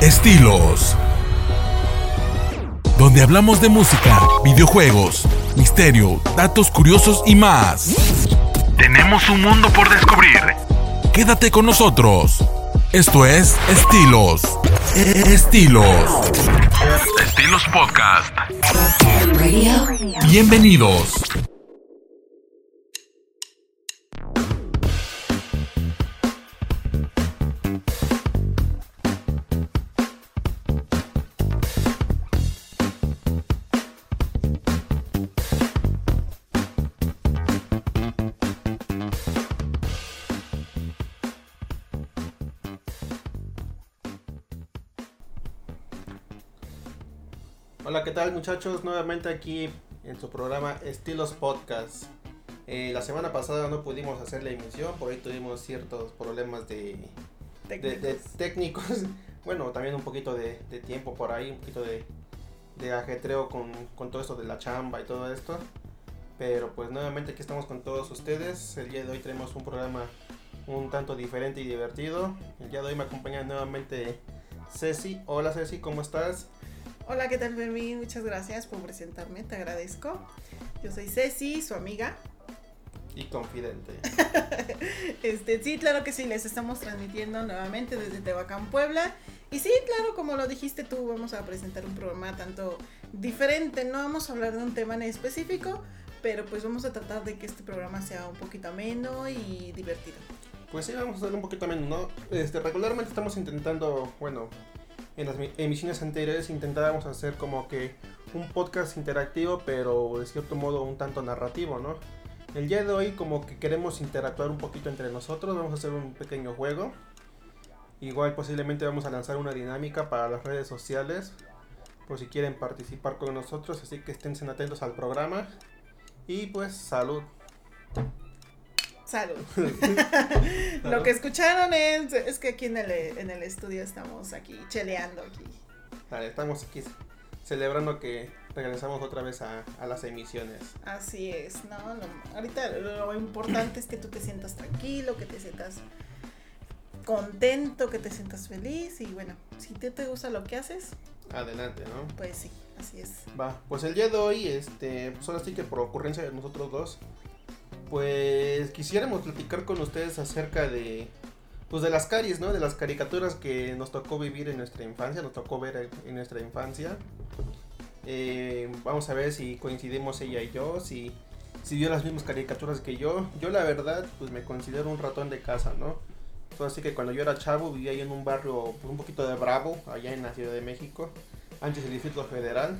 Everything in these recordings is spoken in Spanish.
Estilos. Donde hablamos de música, videojuegos, misterio, datos curiosos y más. Tenemos un mundo por descubrir. Quédate con nosotros. Esto es Estilos. Estilos. Estilos Podcast. Bienvenidos. Muchachos? Nuevamente aquí en su programa Estilos Podcast. Eh, la semana pasada no pudimos hacer la emisión, por ahí tuvimos ciertos problemas de de- de técnicos. Bueno, también un poquito de, de tiempo por ahí, un poquito de, de ajetreo con, con todo esto de la chamba y todo esto. Pero pues nuevamente aquí estamos con todos ustedes. El día de hoy tenemos un programa un tanto diferente y divertido. El día de hoy me acompaña nuevamente Ceci. Hola Ceci, ¿cómo estás? Hola, ¿qué tal, Fermín? Muchas gracias por presentarme, te agradezco. Yo soy Ceci, su amiga. Y confidente. Este, sí, claro que sí, les estamos transmitiendo nuevamente desde Tehuacán, Puebla. Y sí, claro, como lo dijiste tú, vamos a presentar un programa tanto diferente. No vamos a hablar de un tema en específico, pero pues vamos a tratar de que este programa sea un poquito ameno y divertido. Pues sí, vamos a hacer un poquito menos, ¿no? Este, regularmente estamos intentando, bueno, en las mi- emisiones anteriores intentábamos hacer como que un podcast interactivo, pero de cierto modo un tanto narrativo, ¿no? El día de hoy como que queremos interactuar un poquito entre nosotros, vamos a hacer un pequeño juego. Igual posiblemente vamos a lanzar una dinámica para las redes sociales, por si quieren participar con nosotros, así que estén atentos al programa. Y pues salud. Salud. Lo que escucharon es, es que aquí en el, en el estudio estamos aquí cheleando aquí. Vale, estamos aquí celebrando que regresamos otra vez a, a las emisiones. Así es, ¿no? Lo- ahorita lo importante es que tú te sientas tranquilo, que te sientas contento, que te sientas feliz y bueno, si te, te gusta lo que haces, Adelante, ¿no? pues sí, así es. Va, pues el día de hoy, este, pues ahora sí que por ocurrencia de nosotros dos, pues quisiéramos platicar con ustedes acerca de, pues de las caries, ¿no? De las caricaturas que nos tocó vivir en nuestra infancia, nos tocó ver en- nuestra infancia. Eh, vamos a ver si coincidimos ella y yo, si, si vio las mismas caricaturas que yo. Yo la verdad, pues me considero un ratón de casa, ¿no? Así que cuando yo era chavo vivía ahí en un barrio pues, un poquito de Bravo, allá en la Ciudad de México, antes del Distrito Federal.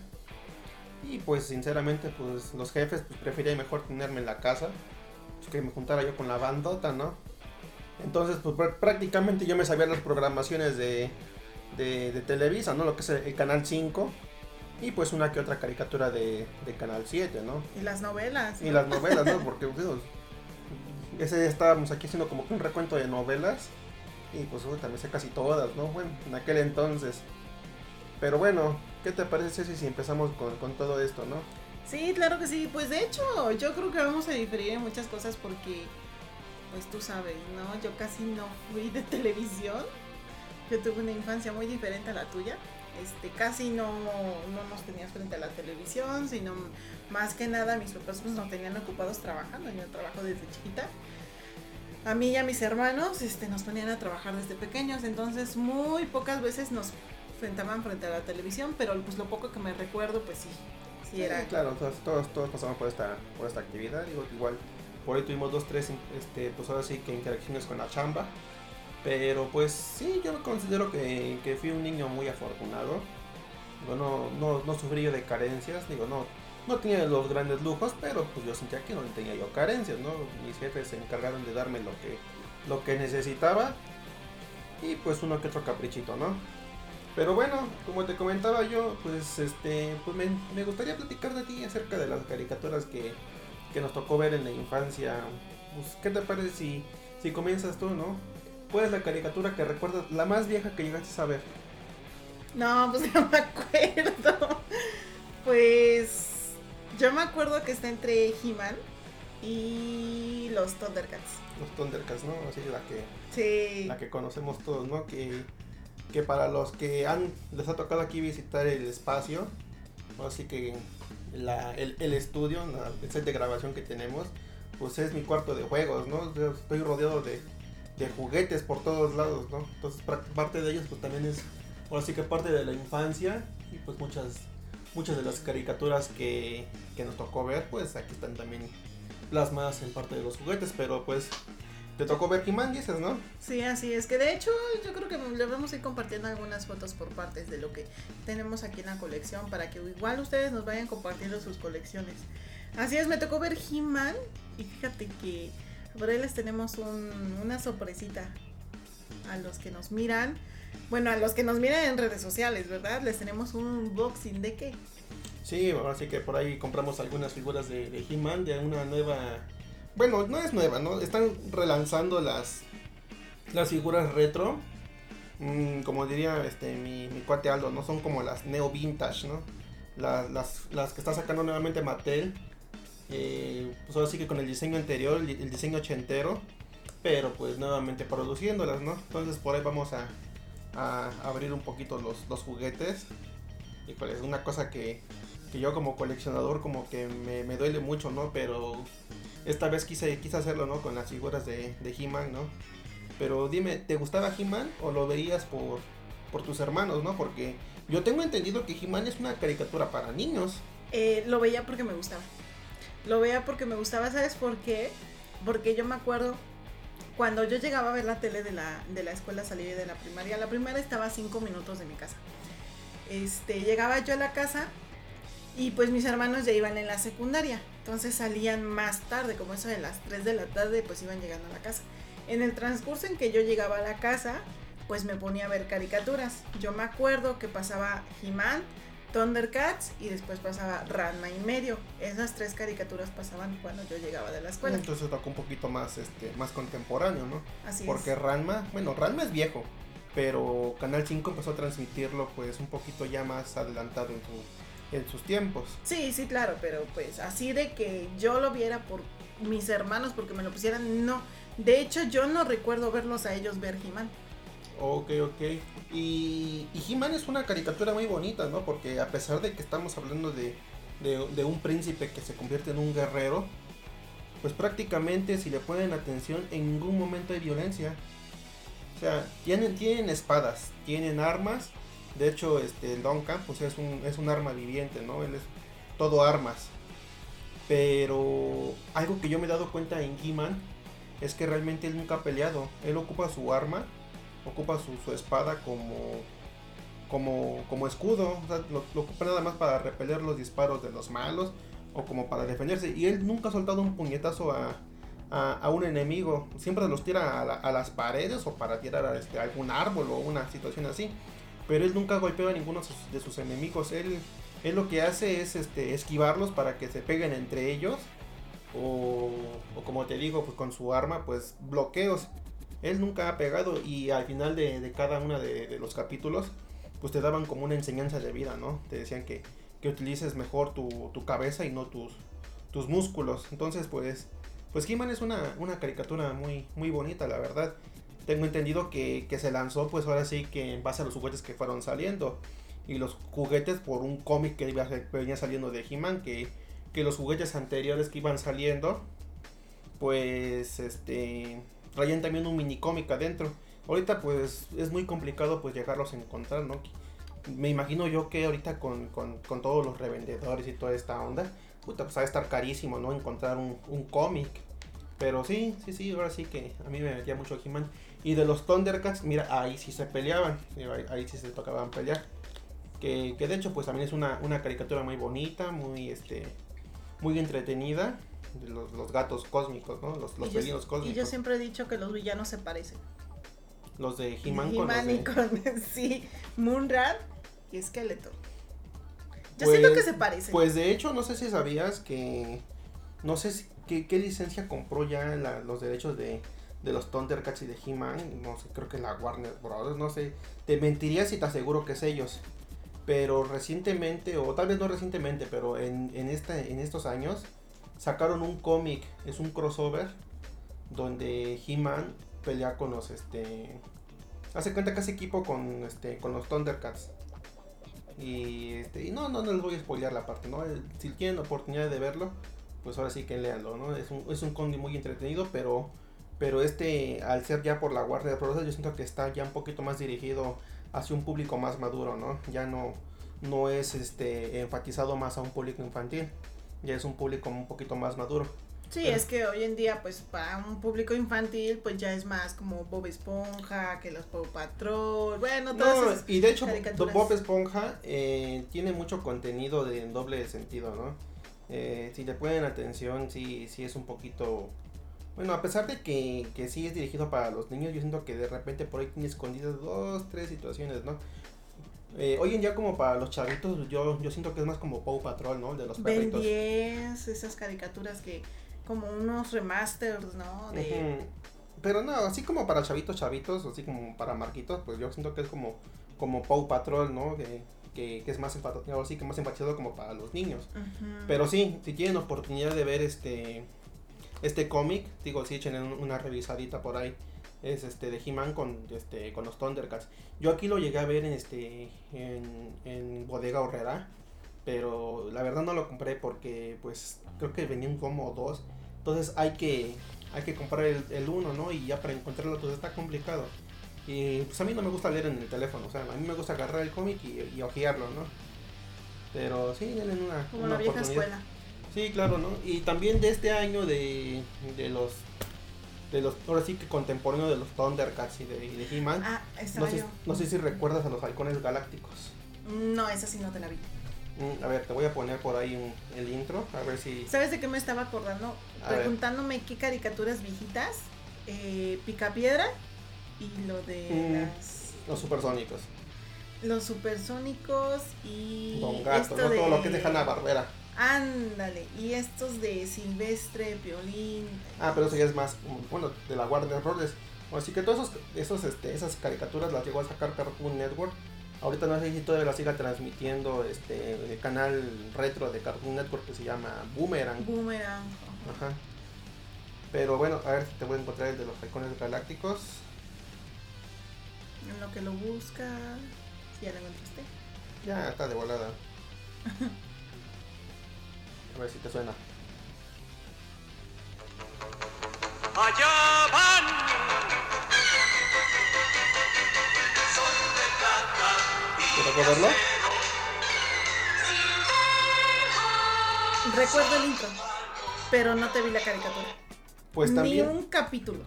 Y pues sinceramente pues los jefes pues, preferían mejor tenerme en la casa pues, que me juntara yo con la bandota, ¿no? Entonces pues pr- prácticamente yo me sabía las programaciones de, de, de Televisa, ¿no? Lo que es el, el Canal 5 y pues una que otra caricatura de, de Canal 7, ¿no? Y las novelas. Y las novelas, ¿no? Porque pues, ese día estábamos aquí haciendo como que un recuento de novelas. Y pues uy, también sé casi todas, ¿no? Bueno, en aquel entonces. Pero bueno, ¿qué te parece si empezamos con, con todo esto, no? Sí, claro que sí. Pues de hecho, yo creo que vamos a diferir en muchas cosas porque, pues tú sabes, ¿no? Yo casi no fui de televisión. Yo tuve una infancia muy diferente a la tuya. Este, casi no, no nos tenías frente a la televisión, sino más que nada mis papás pues nos tenían ocupados trabajando. Yo trabajo desde chiquita. A mí y a mis hermanos este, nos ponían a trabajar desde pequeños, entonces muy pocas veces nos enfrentaban frente a la televisión, pero pues lo poco que me recuerdo, pues sí, sí era Sí, claro, todos, todos, todos pasamos por esta, por esta actividad. Digo, igual, por ahí tuvimos dos, tres, este, pues ahora sí que interacciones con la chamba. Pero pues sí, yo considero que, que fui un niño muy afortunado. Digo, no, no, no sufrí yo de carencias, digo, no, no tenía los grandes lujos, pero pues yo sentía que no tenía yo carencias, ¿no? Mis jefes se encargaron de darme lo que, lo que necesitaba y pues uno que otro caprichito, ¿no? Pero bueno, como te comentaba yo, pues este, pues me, me gustaría platicar de ti acerca de las caricaturas que, que nos tocó ver en la infancia. Pues, ¿qué te parece si, si comienzas tú, no? ¿Cuál es la caricatura que recuerdas, la más vieja que llegaste a ver? No, pues no me acuerdo. Pues yo me acuerdo que está entre He-Man y los Thundercats. Los Thundercats, ¿no? Así la que, Sí. la que conocemos todos, ¿no? Que que para los que han les ha tocado aquí visitar el espacio, así que la, el, el, estudio, el set de grabación que tenemos, pues es mi cuarto de juegos, ¿no? Estoy rodeado de, juguetes por todos lados, ¿no? Entonces parte de ellos pues también es, ahora sí que parte de la infancia y pues muchas, muchas de las caricaturas que nos tocó ver, pues aquí están también plasmadas en parte de los juguetes, pero pues te tocó ver He-Man, dices, ¿no? Sí, así es. Que de hecho, yo creo que le vamos a ir compartiendo algunas fotos por partes de lo que tenemos aquí en la colección para que igual ustedes nos vayan compartiendo sus colecciones. Así es, me tocó ver He-Man y fíjate que por ahí les tenemos una sorpresita a los que nos miran. Bueno, a los que nos miran en redes sociales, ¿verdad? Les tenemos un unboxing de qué. Sí, así que por ahí compramos algunas figuras de, de He-Man, de una nueva bueno, no es nueva, ¿no? Están relanzando las, las figuras retro. Mm, como diría este mi, mi, cuate Aldo, ¿no? Son como las neo vintage, ¿no? las, las, que está sacando nuevamente Mattel. Eh, pues ahora sí que con el diseño anterior, el, diseño ochentero. Pero pues nuevamente produciéndolas, ¿no? Entonces por ahí vamos a, a abrir un poquito los, los juguetes. Y pues es una cosa que, que yo como coleccionador como que me, me duele mucho, ¿no? Pero esta vez quise, quise hacerlo, ¿no? Con las figuras de, de He-Man, ¿no? Pero dime, ¿te gustaba He-Man o lo veías por, por tus hermanos, ¿no? Porque yo tengo entendido que He-Man es una caricatura para niños. Eh, lo veía porque me gustaba. Lo veía porque me gustaba, ¿sabes por qué? Porque yo me acuerdo cuando yo llegaba a ver la tele de la, de la escuela, salí de la primaria. La primaria estaba a cinco minutos de mi casa. Este, llegaba yo a la casa y pues mis hermanos ya iban en la secundaria. Entonces salían más tarde, como eso de las 3 de la tarde, pues iban llegando a la casa. En el transcurso en que yo llegaba a la casa, pues me ponía a ver caricaturas. Yo me acuerdo que pasaba He-Man, Thundercats y después pasaba Ranma y medio. Esas tres caricaturas pasaban cuando yo llegaba de la escuela. Entonces tocó un poquito más, este, más contemporáneo, ¿no? Así Porque Ranma, bueno, Ranma es viejo, pero Canal 5 empezó a transmitirlo pues un poquito ya más adelantado en su en sus tiempos. Sí, sí, claro, pero pues así de que yo lo viera por mis hermanos porque me lo pusieran, no. De hecho, yo no recuerdo verlos a ellos ver He-Man. Ok, ok. Y, y He-Man es una caricatura muy bonita, ¿no? Porque a pesar de que estamos hablando de, de, un príncipe que se convierte en un guerrero, pues prácticamente si le ponen atención, en ningún momento hay violencia. O sea, tienen, tienen espadas, tienen armas de hecho, este, el Duncan es un, es un arma viviente, ¿no? Él es todo armas. Pero algo que yo me he dado cuenta en He-Man es que realmente él nunca ha peleado. Él ocupa su arma, ocupa su, espada como, como, como escudo. O sea, lo, ocupa nada más para repeler los disparos de los malos o como para defenderse. Y él nunca ha soltado un puñetazo a, a, un enemigo. Siempre los tira a, las paredes o para tirar a este, algún árbol o una situación así pero él nunca golpeó a ninguno de sus enemigos. Él, él lo que hace es este, esquivarlos para que se peguen entre ellos. O, como te digo, pues con su arma, pues bloqueos. Él nunca ha pegado y al final de, cada uno de, los capítulos, pues te daban como una enseñanza de vida, ¿no? Te decían que, que utilices mejor tu, tu, cabeza y no tus, tus músculos. Entonces, pues, pues He-Man es una, una caricatura muy, muy bonita, la verdad tengo entendido que, se lanzó pues ahora sí que en base a los juguetes que fueron saliendo. Y los juguetes por un cómic que venía saliendo de He-Man, que, que los juguetes anteriores que iban saliendo, pues este traían también un mini cómic adentro. Ahorita pues es muy complicado pues llegarlos a encontrar, ¿no? Me imagino yo que ahorita con, todos los revendedores y toda esta onda, puta, pues va a estar carísimo, ¿no? Encontrar un, un cómic. Pero sí, sí, sí, ahora sí que a mí me metía mucho He-Man. Y de los Thundercats, mira, ahí sí se peleaban, ahí, sí se tocaban pelear. Que, que, de hecho pues también es una, una caricatura muy bonita, muy este muy entretenida. Los, los gatos cósmicos, ¿no? Los, los felinos cósmicos. Y yo siempre he dicho que los villanos se parecen. Los de He-Man con, y con sí, Moonrat y Skeletor. Yo siento que pues, se parecen. Pues de hecho, no sé si sabías que. No sé si, qué, qué licencia compró ya los derechos de, de los Thundercats y de He-Man, no sé, creo que la Warner Bros. No sé, te mentiría si te aseguro que es ellos. Pero recientemente, o tal vez no recientemente, pero en, en, en estos años, sacaron un cómic, es un crossover, donde He-Man pelea con los, este, hace cuenta que hace equipo con, este, con los Thundercats. Y, este, no, no, no les voy a spoilear la parte, ¿no? Si tienen oportunidad de verlo, pues ahora sí que leanlo, ¿no? Es un, es un muy entretenido, pero, pero este, al ser ya por la Guardia de Bros. yo siento que está ya un poquito más dirigido hacia un público más maduro, ¿no? Ya no, no es este enfatizado más a un público infantil, ya es un público un poquito más maduro. Sí, es que hoy en día, pues para un público infantil, pues ya es más como Bob Esponja, que los Paw Patrol, bueno, todas no, Y de hecho, Bob Esponja eh, tiene mucho contenido de en doble sentido, ¿no? Eh, si le ponen atención, sí, sí es un poquito... Bueno, a pesar de que, que sí es dirigido para los niños, yo siento que de repente por ahí tiene escondidas dos, tres situaciones, ¿no? Eh, hoy en día como para los chavitos, yo, yo siento que es más como Paw Patrol, ¿no? De los perritos. Ben 10, esas caricaturas que como unos remasters, ¿no? Pero no, así como para chavitos, chavitos, así como para marquitos, pues yo siento que es como, como Paw Patrol, ¿no? Que, que, es más empatizado, así que más empatizado como para los niños. Pero sí, si tienen oportunidad de ver este este cómic, digo, si echen una revisadita por ahí. Es este de He-Man con este con los Thundercats. Yo aquí lo llegué a ver en este en, en Bodega Horrera, pero la verdad no lo compré porque pues creo que venía un como dos entonces hay que, hay que comprar el, el uno, ¿no? Y ya para encontrarlo pues está complicado. Y pues a mí no me gusta leer en el teléfono, o sea, a mí me gusta agarrar el cómic y, y ojearlo, ¿no? Pero sí, denle una, Como una la vieja escuela. Sí, claro, ¿no? Y también de este año de, de los de los ahora sí que contemporáneo de los Thundercats y de, de He-Man. Ah, no sé, no sé si recuerdas a los halcones galácticos. No, esa sí no te la vi. Mm, a ver, te voy a poner por ahí un, el intro, a ver si... ¿Sabes de qué me estaba acordando? Preguntándome qué caricaturas viejitas, eh, Picapiedra y lo de mm, las... Los supersónicos. Los supersónicos y... Don Gato, ¿no? Todo lo que deja la Barbera. Ándale, y estos de Silvestre, Violín. Ah, pero eso ya es más, bueno, de la Warner Bros. Así que todas esos, esos, este, esas caricaturas las llegó a sacar Cartoon Network Ahorita no sé si todavía la siga transmitiendo este el canal retro de Cartoon Network que se llama Boomerang. Boomerang. Ajá. Pero bueno, a ver si te voy a encontrar el de los halcones galácticos. En lo que lo busca. Si ya lo encontraste. Ya está de volada. a ver si te suena. Allá van verlo? Recuerdo el intro, pero no te vi la caricatura. Pues también. Ni un capítulo.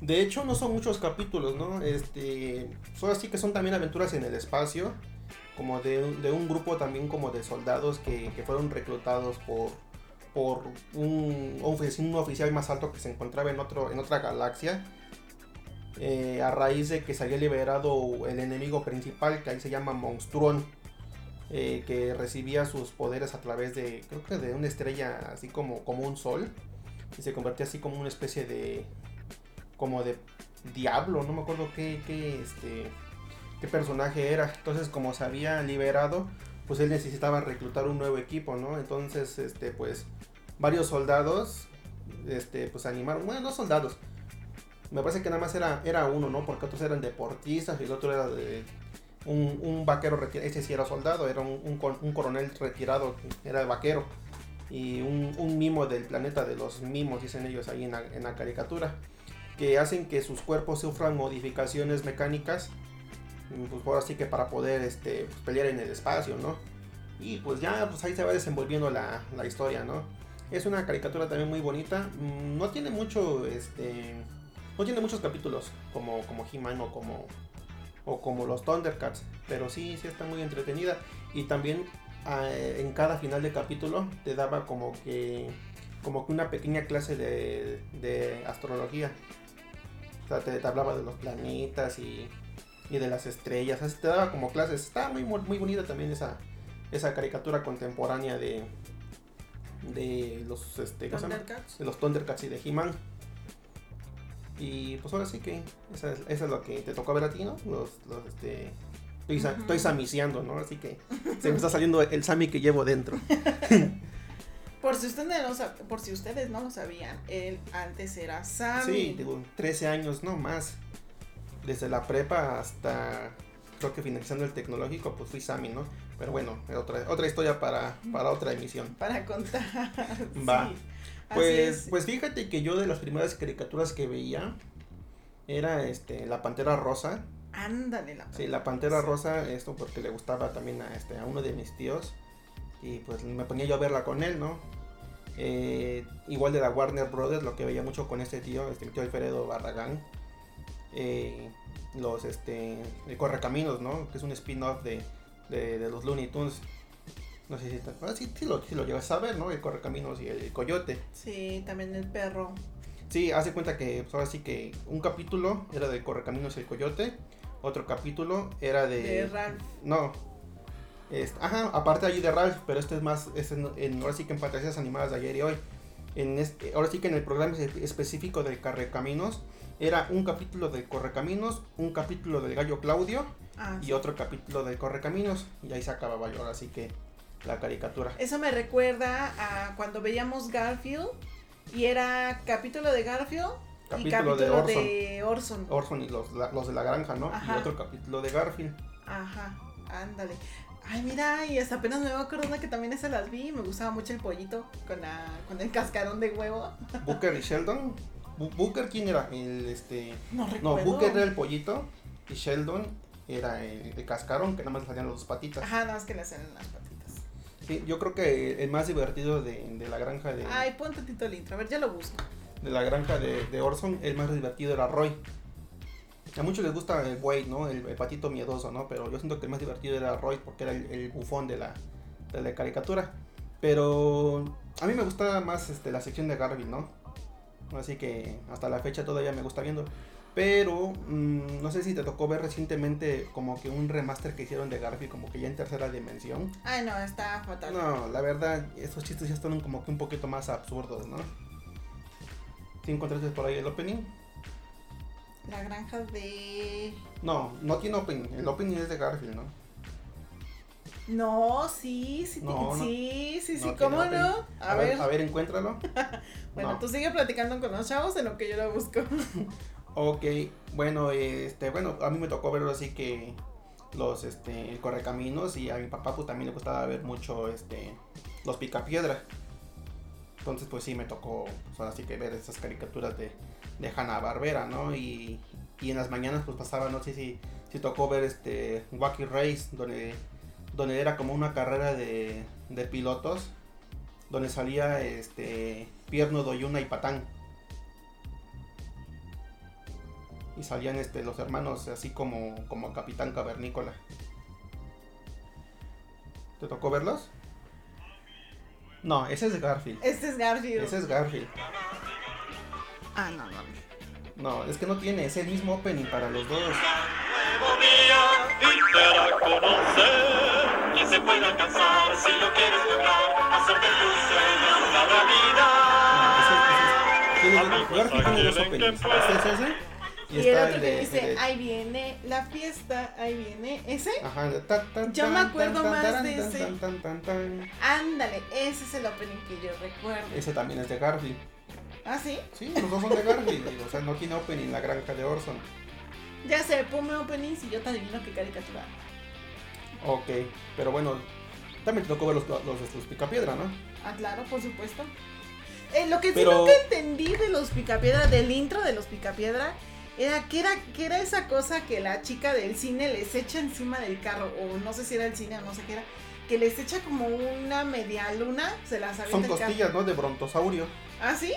De hecho, no son muchos capítulos, ¿no? Este. Son así que son también aventuras en el espacio. Como de, un grupo también como de soldados que, fueron reclutados por. por un, un, oficial más alto que se encontraba en otro. en otra galaxia eh, a raíz de que se había liberado el enemigo principal, que ahí se llama Monstruón, eh, que recibía sus poderes a través de, creo que de una estrella así como, como un sol, y se convertía así como una especie de, como de diablo, no me acuerdo qué, qué, este, qué personaje era. Entonces, como se había liberado, pues él necesitaba reclutar un nuevo equipo, ¿no? Entonces, este, pues, varios soldados, este, pues animaron, bueno, no soldados, me parece que nada más era, era uno, ¿no? Porque otros eran deportistas y el otro era de un, vaquero retirado. Ese sí era soldado, era un, un, coronel retirado, era vaquero. Y un, mimo del planeta de los mimos, dicen ellos ahí en la caricatura. Que hacen que sus cuerpos sufran modificaciones mecánicas. Pues ahora sí que para poder este, pues, pelear en el espacio, ¿no? Y pues ya pues ahí se va desenvolviendo la, la historia, ¿no? Es una caricatura también muy bonita. Mm, no tiene mucho este no tiene muchos capítulos como, como He-Man o como, o como los Thundercats, pero sí, sí está muy entretenida. Y también ah, en cada final de capítulo te daba como que, como que una pequeña clase de, de astrología. O sea, te, hablaba de los planetas y, y de las estrellas. Así te daba como clases. Está muy, muy bonita también esa, esa caricatura contemporánea de, de los, este, Thundercats. De los Thundercats y de He-Man. Y pues ahora sí que esa es, es lo que te tocó ver a ti, ¿no? Los, los este, estoy, samiciando, ¿no? Así que se me está saliendo el sami que llevo dentro. por, si ustedes no, por si ustedes no lo sabían, él antes era Sami. Sí, digo, 13 años, no más. Desde la prepa hasta creo que finalizando el tecnológico, pues fui Sammy, ¿no? Pero bueno, otra, otra historia para, para otra emisión. Para contar. Va. pues, pues fíjate que yo de las primeras caricaturas que veía era este la Pantera Rosa. Ándale, la Pantera. Sí, la Pantera Rosa, esto porque le gustaba también a este a uno de mis tíos y pues me ponía yo a verla con él, ¿no? Eh, igual de la Warner Brothers, lo que veía mucho con este tío, este tío Alfredo Barragán. Eh, los este el Correcaminos, ¿no? Que es un spin-off de, de, los Looney Tunes. No sé si, ah, sí, sí, lo, sí lo llevas a ver, ¿no? El Correcaminos y el, Coyote. Sí, también el perro. Sí, hace cuenta que pues, ahora sí que un capítulo era de Correcaminos y el Coyote, otro capítulo era de... De Ralph. No. ajá, aparte allí de Ralph, pero este es más, este en, ahora sí que en fantasías animadas de ayer y hoy. En este, ahora sí que en el programa específico de Correcaminos era un capítulo de Correcaminos, un capítulo del Gallo Claudio ah, y otro capítulo de Correcaminos. Y ahí se acababa yo, así que la caricatura. Eso me recuerda a cuando veíamos Garfield y era capítulo de Garfield y capítulo de Orson. Orson, y los, los, de la granja, ¿no? Y otro capítulo de Garfield. Ajá, ándale. Ay, mira, y hasta apenas me voy acordando que también ese las vi. Me gustaba mucho el pollito con, la, con el cascarón de huevo. Booker y Sheldon. Booker, ¿quién era? El, este... No recuerdo. No, Booker era el pollito y Sheldon era el, cascarón que nada más le salían las dos patitas. Ajá, nada más que le salían las patitas. Sí, yo creo que el más divertido de, de la granja de... Ay, ponte tito el intro, a ver, ya lo busco. De la granja de, de Orson, el más divertido era Roy. A muchos les gusta el Wade, ¿no? El, patito miedoso, ¿no? Pero yo siento que el más divertido era Roy porque era el, bufón de la, de la caricatura. Pero a mí me gusta más este, la sección de Garvin, ¿no? Así que hasta la fecha todavía me gusta viendo. Pero mm, no sé si te tocó ver recientemente como que un remaster que hicieron de Garfield como que ya en tercera dimensión. Ay, no, está fatal. No, la verdad, estos chistes ya están como que un poquito más absurdos, ¿no? ¿Sí encontraste por ahí el opening? La granja de... No, no tiene opening. El opening es de Garfield, ¿no? No, sí, sí, sí, sí, sí, ¿cómo no? A, ver, A ver, encuéntralo. bueno, tú sigue platicando con los chavos en lo que yo lo busco. ok, bueno, este, bueno, a mí me tocó verlo así que los, este, el correcaminos y a mi papá pues también le gustaba ver mucho, este, los picapiedra. Entonces pues sí me tocó, pues, así que ver esas caricaturas de, de Hanna Barbera, ¿no? Y, y en las mañanas pues pasaba, no sé si, si tocó ver este Wacky Race, donde donde era como una carrera de, de pilotos, donde salía este Pierno, Doyuna y Patán. Y salían este los hermanos así como, como Capitán Cavernícola. ¿Te tocó verlos? No, ese es Garfield. Este es Garfield. Ese es Garfield. Ah, no, no. No, es que no tiene, es el mismo opening para los dos que se puede alcanzar si lo quieres lograr, hacer de tu sueño una realidad. ¿Este es ese? Y, y el otro que dice, ahí viene la fiesta, ahí viene ese. Ajá, yo me acuerdo más de ese. Ándale, ese es el opening que yo recuerdo. Ese también es de Garfield. ¿Ah, sí? Sí, los dos son de Garfield. o sea, no tiene opening la granja de Orson. Ya sé, ponme opening si yo te adivino qué caricatura. Ok, pero bueno, también te tocó ver los, los, los, picapiedra, ¿no? Ah, claro, por supuesto. Eh, lo que sí nunca entendí de los picapiedra, del intro de los picapiedra, era que, era que era esa cosa que la chica del cine les echa encima del carro, o no sé si era el cine o no sé qué era, que les echa como una media luna, se las Son costillas, ¿no? De brontosaurio. ¿Ah, sí?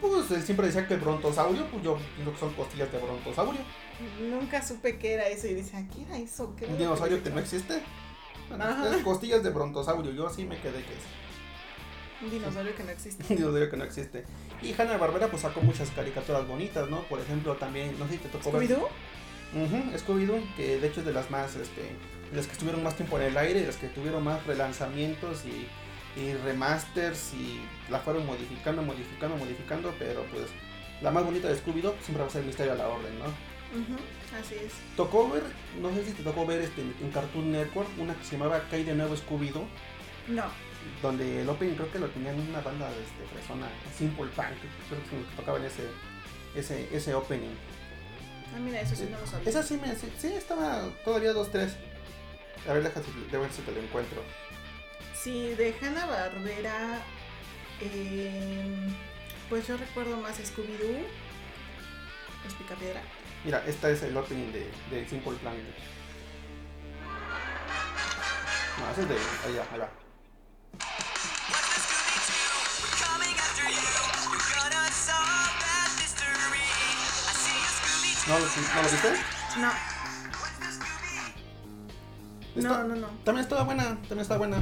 Pues él siempre decía que el brontosaurio, pues yo pienso que son costillas de brontosaurio. Nunca supe qué era eso y dice, ¿qué era eso? ¿Un dinosaurio que no existe? costillas de brontosaurio, yo así me quedé que es. Un dinosaurio que no existe. Un dinosaurio que no existe. Y Hanna Barbera pues sacó muchas caricaturas bonitas, ¿no? Por ejemplo, también, no sé si te tocó ver. ¿Scooby-Doo? Uh Scooby-Doo, que de hecho es de las más, este, las que estuvieron más tiempo en el aire, las que tuvieron más relanzamientos y, y remasters y la fueron modificando, modificando, modificando, pero pues la más bonita de Scooby-Doo siempre va a ser Misterio a la Orden, ¿no? Así es. Tocó ver, no sé si te tocó ver este, en Cartoon Network una que se llamaba Cae de nuevo Scooby-Doo. No. Donde el opening creo que lo tenían una banda de este, persona, Simple Punk, creo que tocaban ese, ese, ese opening. Ah, mira, eso sí no lo sabía. Esa sí me. Sí, sí, estaba todavía 2-3. A ver, déjame de ver si te lo encuentro. Sí, de Hanna Barbera. pues yo recuerdo más Scooby-Doo. Los Picapiedra. Mira, esta es el opening de, de Simple Plan. No, ese es de. Allá, allá. ¿No, lo- ¿No lo viste? No. No, no, no. También estaba buena, también estaba buena.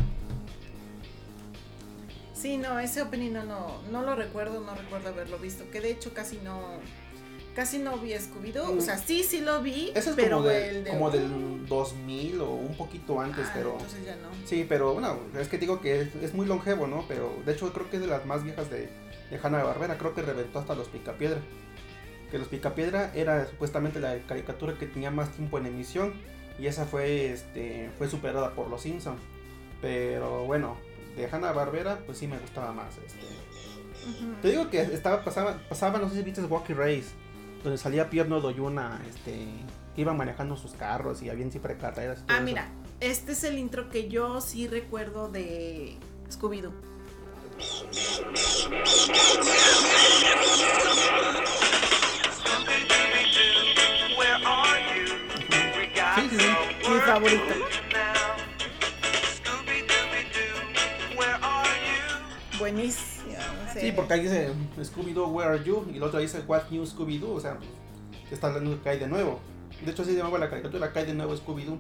Sí, no, ese opening no, no, no lo recuerdo, no recuerdo haberlo visto. Que de hecho casi no. Casi no vi Scooby-Doo. O sea, sí, sí lo vi. Ese es pero como, de- el de. como del 2000 o un poquito antes, Ah, pero... Entonces ya no. Sí, pero bueno, es que digo que es, es muy longevo, ¿no? Pero de hecho creo que es de las más viejas de, de Hanna Barbera. Creo que reventó hasta los Picapiedra. Que los Picapiedra era supuestamente la caricatura que tenía más tiempo en emisión. Y esa fue, este, fue superada por los Simpson. Pero bueno, de Hanna Barbera, pues sí me gustaba más. Este. Te digo que estaba, pasaba, pasaba, no sé si viste Race, donde salía Pierno Doyuna, este, que iban manejando sus carros y habían siempre carreras. Ah, eso. mira, este es el intro que yo sí recuerdo de Scooby-Doo. Sí, sí, sí. Mi favorito. Buenísimo. Sí, porque ahí dice Scooby-Doo, where are you? Y el otro dice What new Scooby-Doo, o sea, te está hablando que cae de nuevo. De hecho, así se llamaba la caricatura, cae de nuevo Scooby-Doo.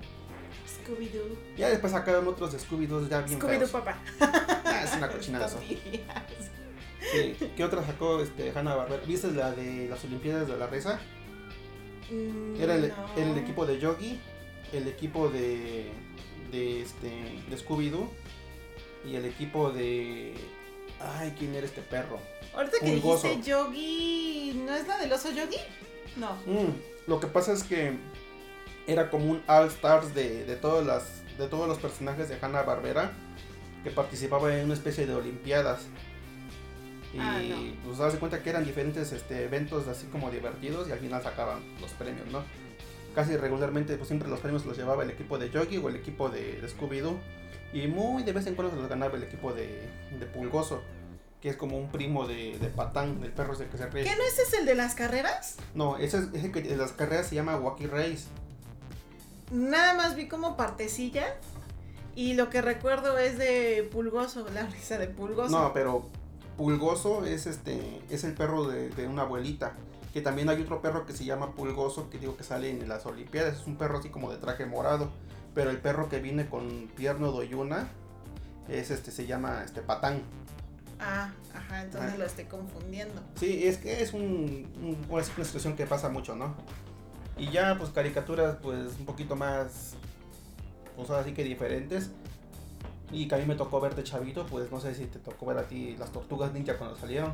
Scooby-Doo. Ya después sacaron otros de Scooby-Doo ya bien Scooby-Doo, papá. Ah, es una cochinada eso. Sí. ¿Qué otra sacó este, Hanna Barbera? ¿Viste la de las Olimpiadas de la Reza? Mm, Era el, no. el equipo de Yogi, el equipo de, de, este, de Scooby-Doo y el equipo de... Ay, ¿quién era este perro? Ahorita que Pulgoso. dijiste Yogi, ¿no es la del oso Yogi? No. Mm, lo que pasa es que era como un All Stars de, de, todas las, de todos los personajes de Hanna Barbera que participaban en una especie de Olimpiadas. Y Ah, no. pues das cuenta que eran diferentes este, eventos así como divertidos y al final sacaban los premios, ¿no? Casi regularmente, pues siempre los premios los llevaba el equipo de Yogi o el equipo de, de Scooby-Doo. Y muy de vez en cuando se los ganaba el equipo de, de Pulgoso, que es como un primo de, de Patán, del perro ese que se ríe. ¿Qué no ese es el de las carreras? No, ese es ese que en las carreras se llama Wacky Race. Nada más vi como partecilla. Y lo que recuerdo es de Pulgoso, la risa de Pulgoso. No, pero Pulgoso es este es el perro de, de una abuelita. Que también hay otro perro que se llama Pulgoso, que digo que sale en las Olimpiadas. Es un perro así como de traje morado. Pero el perro que viene con pierno doyuna es este, se llama este Patán. Ah, ajá, entonces Ah. lo estoy confundiendo. Sí, es que es un, un- una situación que pasa mucho, ¿no? Y ya, pues caricaturas, pues un poquito más, pues ahora sí que diferentes. Y que a mí me tocó ver de chavito, pues no sé si te tocó ver a ti las tortugas ninja cuando salieron.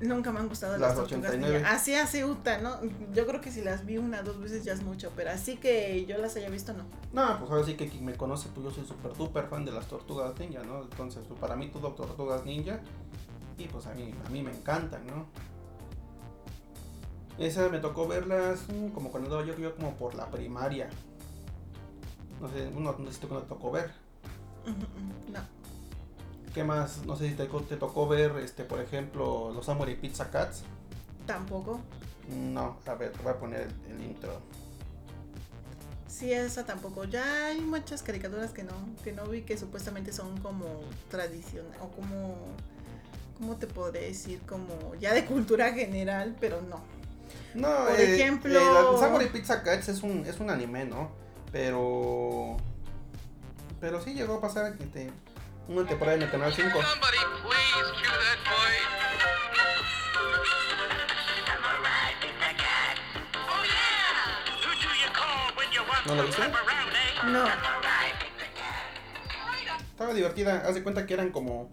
Nunca me han gustado Las las, tortugas 89. ninja. Así hace Uta, ¿no? Yo creo que si las vi una dos veces ya es mucho, pero así que yo las haya visto, no. No, pues ahora sí que quien me conoce, pues yo soy súper duper fan de las tortugas ninja, ¿no? Entonces, pues, para mí todo tortugas ninja. Y pues a mí, a mí me encantan, ¿no? Esas me tocó verlas mm, como cuando andaba yo, yo como por la primaria. No sé, uno no sé si te tocó ver. No. ¿Qué más? No sé si te, te tocó ver, este, por ejemplo, los Samurai Pizza Cats. Tampoco. No, a ver, te voy a poner el, el intro. Sí, esa tampoco. Ya hay muchas caricaturas que no, que no vi que supuestamente son como tradicional o como, ¿cómo te podré decir? Como ya de cultura general, pero no. No, Por eh, ejemplo- eh, Samurai Pizza Cats es un, es un anime, ¿no? Pero. Pero sí llegó a pasar que te, una temporada en el canal 5. Somebody please cue that boy. Oh yeah! Who do you call when you want ¿No lo some viste? No. Estaba divertida, haz de cuenta que eran como.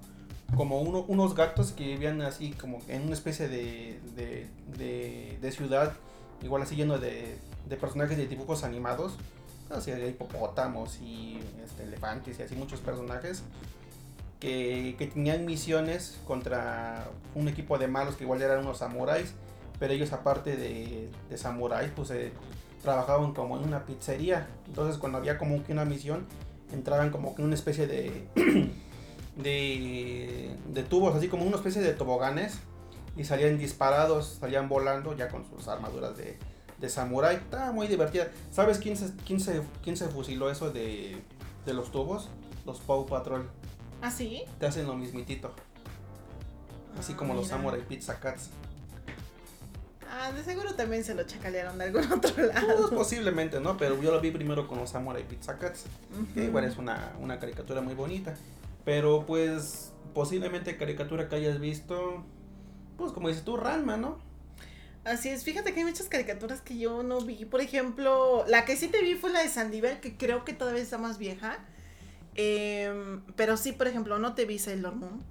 Como uno- unos gatos que vivían así como en una especie de, de, de, de ciudad, igual así lleno de, de personajes de dibujos animados, así de hipopótamos y este, elefantes y así muchos personajes que, que tenían misiones contra un equipo de malos que igual eran unos samuráis pero ellos aparte de, de samuráis, pues eh, trabajaban como en una pizzería. Entonces cuando había como que una misión, entraban como que en una especie de, de, de tubos, así como una especie de toboganes, y salían disparados, salían volando ya con sus armaduras de, de samurái. Estaba muy divertida. ¿Sabes quién se, quién se, quién se fusiló eso de, de los tubos? Los Paw Patrol. ¿Ah, sí? Te hacen lo mismitito. Así Ah, como los mira. Samurai Pizza Cats. Ah, de seguro también se lo chacalearon de algún otro Pues, lado. posiblemente, ¿no? Pero yo lo vi primero con los Samurai Pizza Cats. Que igual es una, una caricatura muy bonita. Pero pues posiblemente caricatura que hayas visto. Pues como dices tú, Ranma, ¿no? Así es, fíjate que hay muchas caricaturas que yo no vi. Por ejemplo, la que sí te vi fue la de Sandiver, que creo que todavía está más vieja. Em, pero sí, por ejemplo, no te vi Sailor Moon.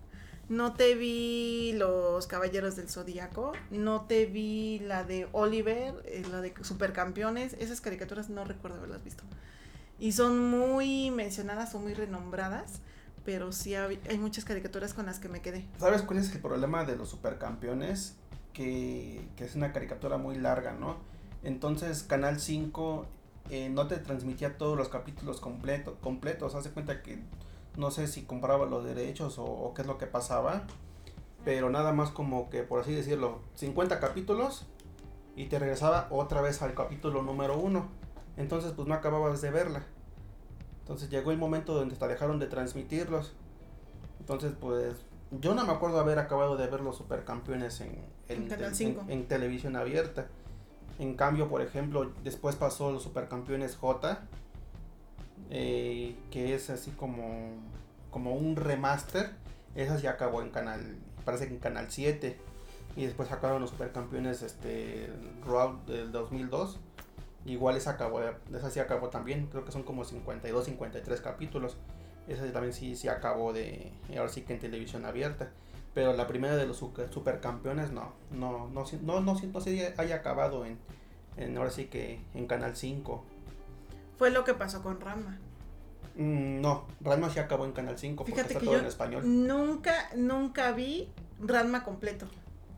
No te vi Los Caballeros del Zodíaco. No te vi la de Oliver, eh, la de Supercampeones. Esas caricaturas no recuerdo haberlas visto. Y son muy mencionadas o muy renombradas. Pero sí hay, muchas caricaturas con las que me quedé. ¿Sabes cuál es el problema de los supercampeones? Que, que es una caricatura muy larga, ¿no? Entonces Canal 5 eh, no te transmitía todos los capítulos completo, completos. Hace cuenta que no sé si compraba los derechos o, o qué es lo que pasaba. Pero nada más como que, por así decirlo, 50 capítulos y te regresaba otra vez al capítulo número 1. Entonces pues no acababas de verla. Entonces llegó el momento donde te dejaron de transmitirlos. Entonces, pues, yo no me acuerdo haber acabado de ver los supercampeones en, En Canal tel- 5. en- en televisión abierta. En cambio, por ejemplo, después pasó los supercampeones J, eh, que es así como, como un remaster. Esas ya acabó en canal, parece que en canal 7. Y después sacaron los supercampeones este, Raw del 2002. Igual esa acabó, esa sí acabó también, creo que son como 52, 53 capítulos. Esa también sí, sí acabó de, ahora sí que en televisión abierta. Pero la primera de los super- supercampeones no, no, no, no, no, no se haya acabado en, en, ahora sí que en Canal 5. Fue lo que pasó con Rama. Mm, no, Ranma sí acabó en Canal 5 porque Fíjate está que todo yo en español. nunca, nunca vi Ranma completo.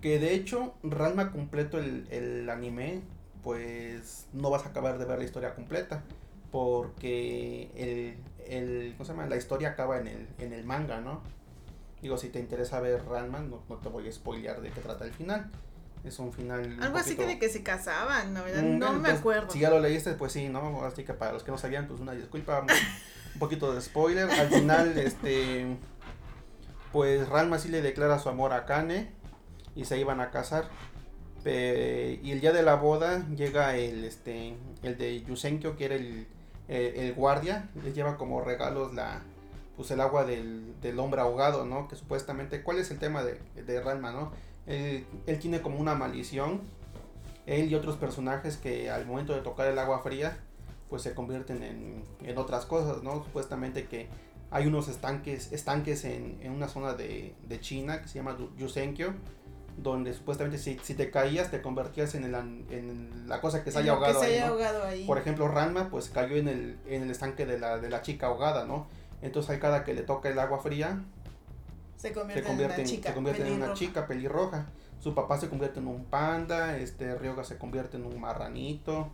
Que de hecho, Ranma completo el, el anime, pues no vas a acabar de ver la historia completa. Porque el, el ¿cómo se llama? la historia acaba en el, en el manga, ¿no? Digo, si te interesa ver Ranma, no, no te voy a spoilear de qué trata el final. Es un final. un Algo así que de que se casaban, ¿no? ¿verdad? Mm, No me acuerdo. Si ya lo leíste, pues sí, ¿no? Así que para los que no sabían, pues una disculpa, un poquito de spoiler. Al final, este, pues Ranma sí le declara su amor a Kane y se iban a casar. Y el día de la boda llega el, este, el de Yusenkyo, que era el, el, el guardia, les lleva como regalos la, pues el agua del, del hombre ahogado, ¿no? Que supuestamente, ¿cuál es el tema de, de Ranma, no? Él, él tiene como una maldición él y otros personajes que al momento de tocar el agua fría pues se convierten en, en otras cosas, ¿no? Supuestamente que hay unos estanques, estanques en, en una zona de, de China que se llama Yu- Yusenkyo, donde supuestamente si, si te caías te convertías en, el, en la cosa que se haya Lo que ahogado se ahí, haya ¿no? ahogado ahí. Por ejemplo, Ranma pues cayó en el, en el estanque de la, de la chica ahogada, ¿no? Entonces ahí cada que le toca el agua fría se convierte, se convierte, en en, una chica. se convierte en una pelirroja. chica pelirroja. Su papá se convierte en un panda, este Ryoga se convierte en un marranito.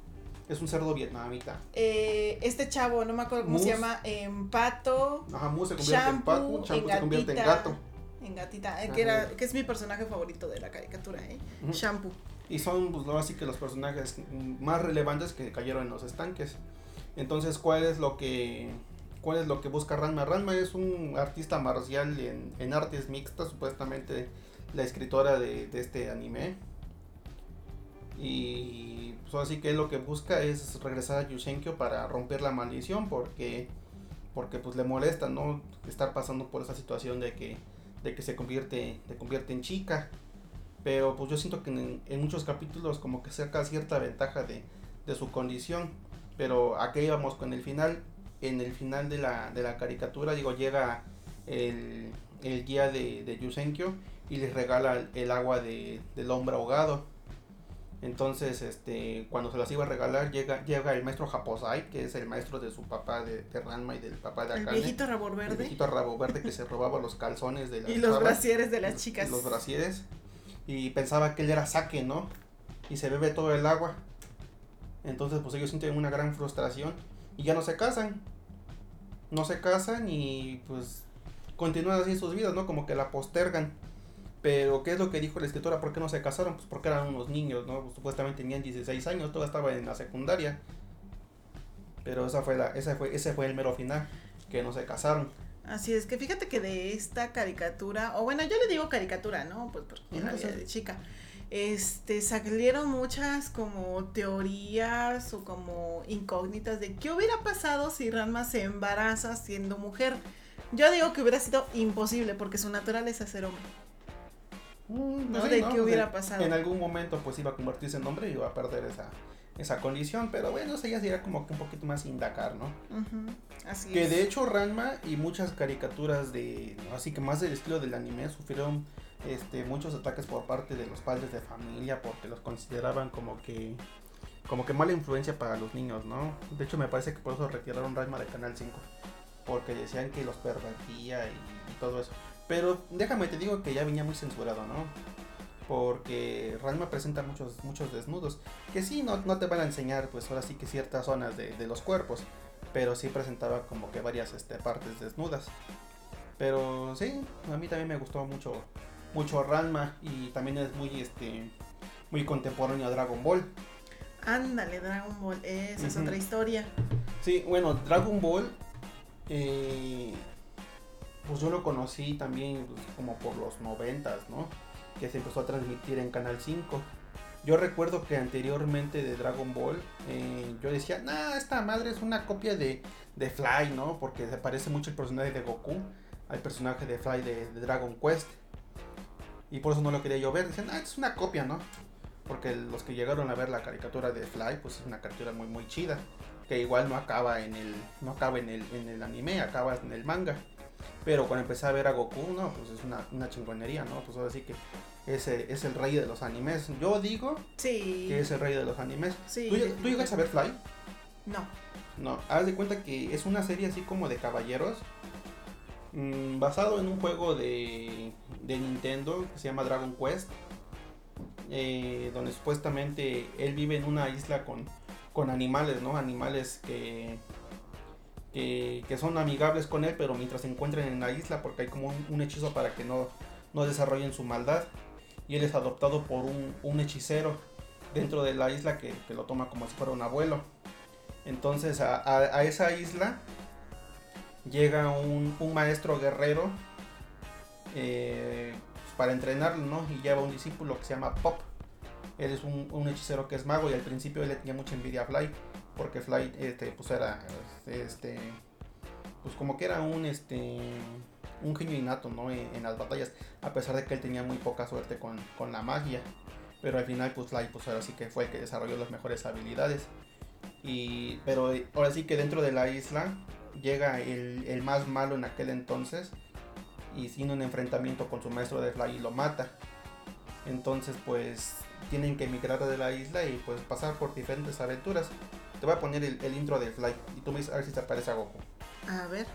Es un cerdo vietnamita. Eh, este chavo, no me acuerdo cómo se llama, en pato, Ajá, se convierte en Shampoo, pato, Shampoo en se convierte en gato. en gatita, eh, que, era, que es mi personaje favorito de la caricatura, ¿eh? Shampoo. Y son pues ahora sí que los personajes más relevantes que cayeron en los estanques. Entonces, ¿cuál es lo que cuál es lo que busca Ranma? Ranma es un artista marcial en, en artes mixtas, supuestamente la escritora de, de este anime. Y pues así que lo que busca es regresar a Yusenkyo para romper la maldición porque porque pues le molesta no estar pasando por esa situación de que de que se convierte se convierte en chica pero pues yo siento que en, en muchos capítulos como que saca cierta ventaja de, de su condición pero aquí íbamos con el final en el final de la, de la caricatura digo llega el, el guía de, de Yusenkyo y les regala el, el agua de, del hombre ahogado entonces este cuando se las iba a regalar llega llega el maestro Japosai que es el maestro de su papá de, de Ranma y del papá de El Akane viejito rabo el verde. viejito rabo verde que se robaba los calzones de las Y los chavas brasieres de las chicas. Los brasieres. Y pensaba que él era saque, ¿no? y se bebe todo el agua. Entonces pues ellos sienten una gran frustración y ya no se casan. No se casan y pues continúan así sus vidas, ¿no? Como que la postergan. Pero, ¿qué es lo que dijo la escritora? ¿Por qué no se casaron? Pues porque eran unos niños, ¿no? supuestamente tenían 16 años, todo estaba en la secundaria. Pero esa fue la, esa fue, ese fue el mero final, que no se casaron. Así es que fíjate que de esta caricatura, o bueno, yo le digo caricatura, ¿no? Pues porque era de chica. Este, salieron muchas como teorías o como incógnitas de qué hubiera pasado si Ranma se embaraza siendo mujer. Yo digo que hubiera sido imposible porque su naturaleza es ser hombre. Mm, ¿No? sí, ¿De qué hubiera pasado? En algún momento pues iba a convertirse en hombre y iba a perder esa, esa condición. Pero bueno, eso ya sería como que un poquito más indagar, ¿no? Ujú, Así Que es. de hecho Ranma y muchas caricaturas de, así que más del estilo del anime sufrieron este, muchos ataques por parte de los padres de familia porque los consideraban como que como que mala influencia para los niños, ¿no? De hecho me parece que por eso retiraron Ranma de Canal 5 porque decían que los pervertía y, todo eso. Pero déjame te digo que ya venía muy censurado, ¿no? Porque Ranma presenta muchos muchos desnudos que sí no, no te van a enseñar pues ahora sí que ciertas zonas de, de los cuerpos pero sí presentaba como que varias este, partes desnudas. Pero sí, a mí también me gustó mucho mucho Ranma y también es muy este muy contemporáneo a Dragon Ball. Ándale, Dragon Ball, esa es otra historia. Sí, bueno, Dragon Ball eh, pues yo lo conocí también pues, como por los noventas, ¿no? Que se empezó a transmitir en Canal 5. Yo recuerdo que anteriormente de Dragon Ball eh, yo decía, nah, esta madre es una copia de, de Fly, ¿no? Porque se parece mucho el personaje de Goku al personaje de Fly de, de Dragon Quest. Y por eso no lo quería yo ver. Decían, ah, es una copia, ¿no? Porque los que llegaron a ver la caricatura de Fly, pues es una caricatura muy, muy chida que igual no acaba en el no acaba en el, en el anime, acaba en el manga. Pero cuando empecé a ver a Goku, no, pues es una, una chingonería, ¿no? Pues ahora sí que ese es el rey de los animes. Yo digo Sí. que es el rey de los animes. sí. ¿Tú, tú llegas a ver Fly? No. No, haz de cuenta que es una serie así como de caballeros. Mm, basado en un juego de, de Nintendo que se llama Dragon Quest. eh, donde supuestamente él vive en una isla con, con animales, ¿no? Animales que, que, son amigables con él, pero mientras se encuentran en la isla, porque hay como un, hechizo para que no, no desarrollen su maldad. Y él es adoptado por un, un hechicero dentro de la isla que, que lo toma como si fuera un abuelo. Entonces a esa isla llega un, un maestro guerrero eh, pues, para entrenarlo, ¿no? Y lleva un discípulo que se llama Pop. Él es un, un hechicero que es mago y al principio él le tenía mucha envidia a Fly porque Fly este, pues era este pues como que era un este un genio innato ¿no? en, las batallas a pesar de que él tenía muy poca suerte con, con la magia pero al final pues Fly pues ahora sí que fue el que desarrolló las mejores habilidades y pero ahora sí que dentro de la isla llega el, el más malo en aquel entonces y tiene un enfrentamiento con su maestro de Fly y lo mata entonces pues tienen que emigrar de la isla y pues pasar por diferentes aventuras te voy a poner el, el intro de Fly y tú me dices a ver si te parece a Goku A ver.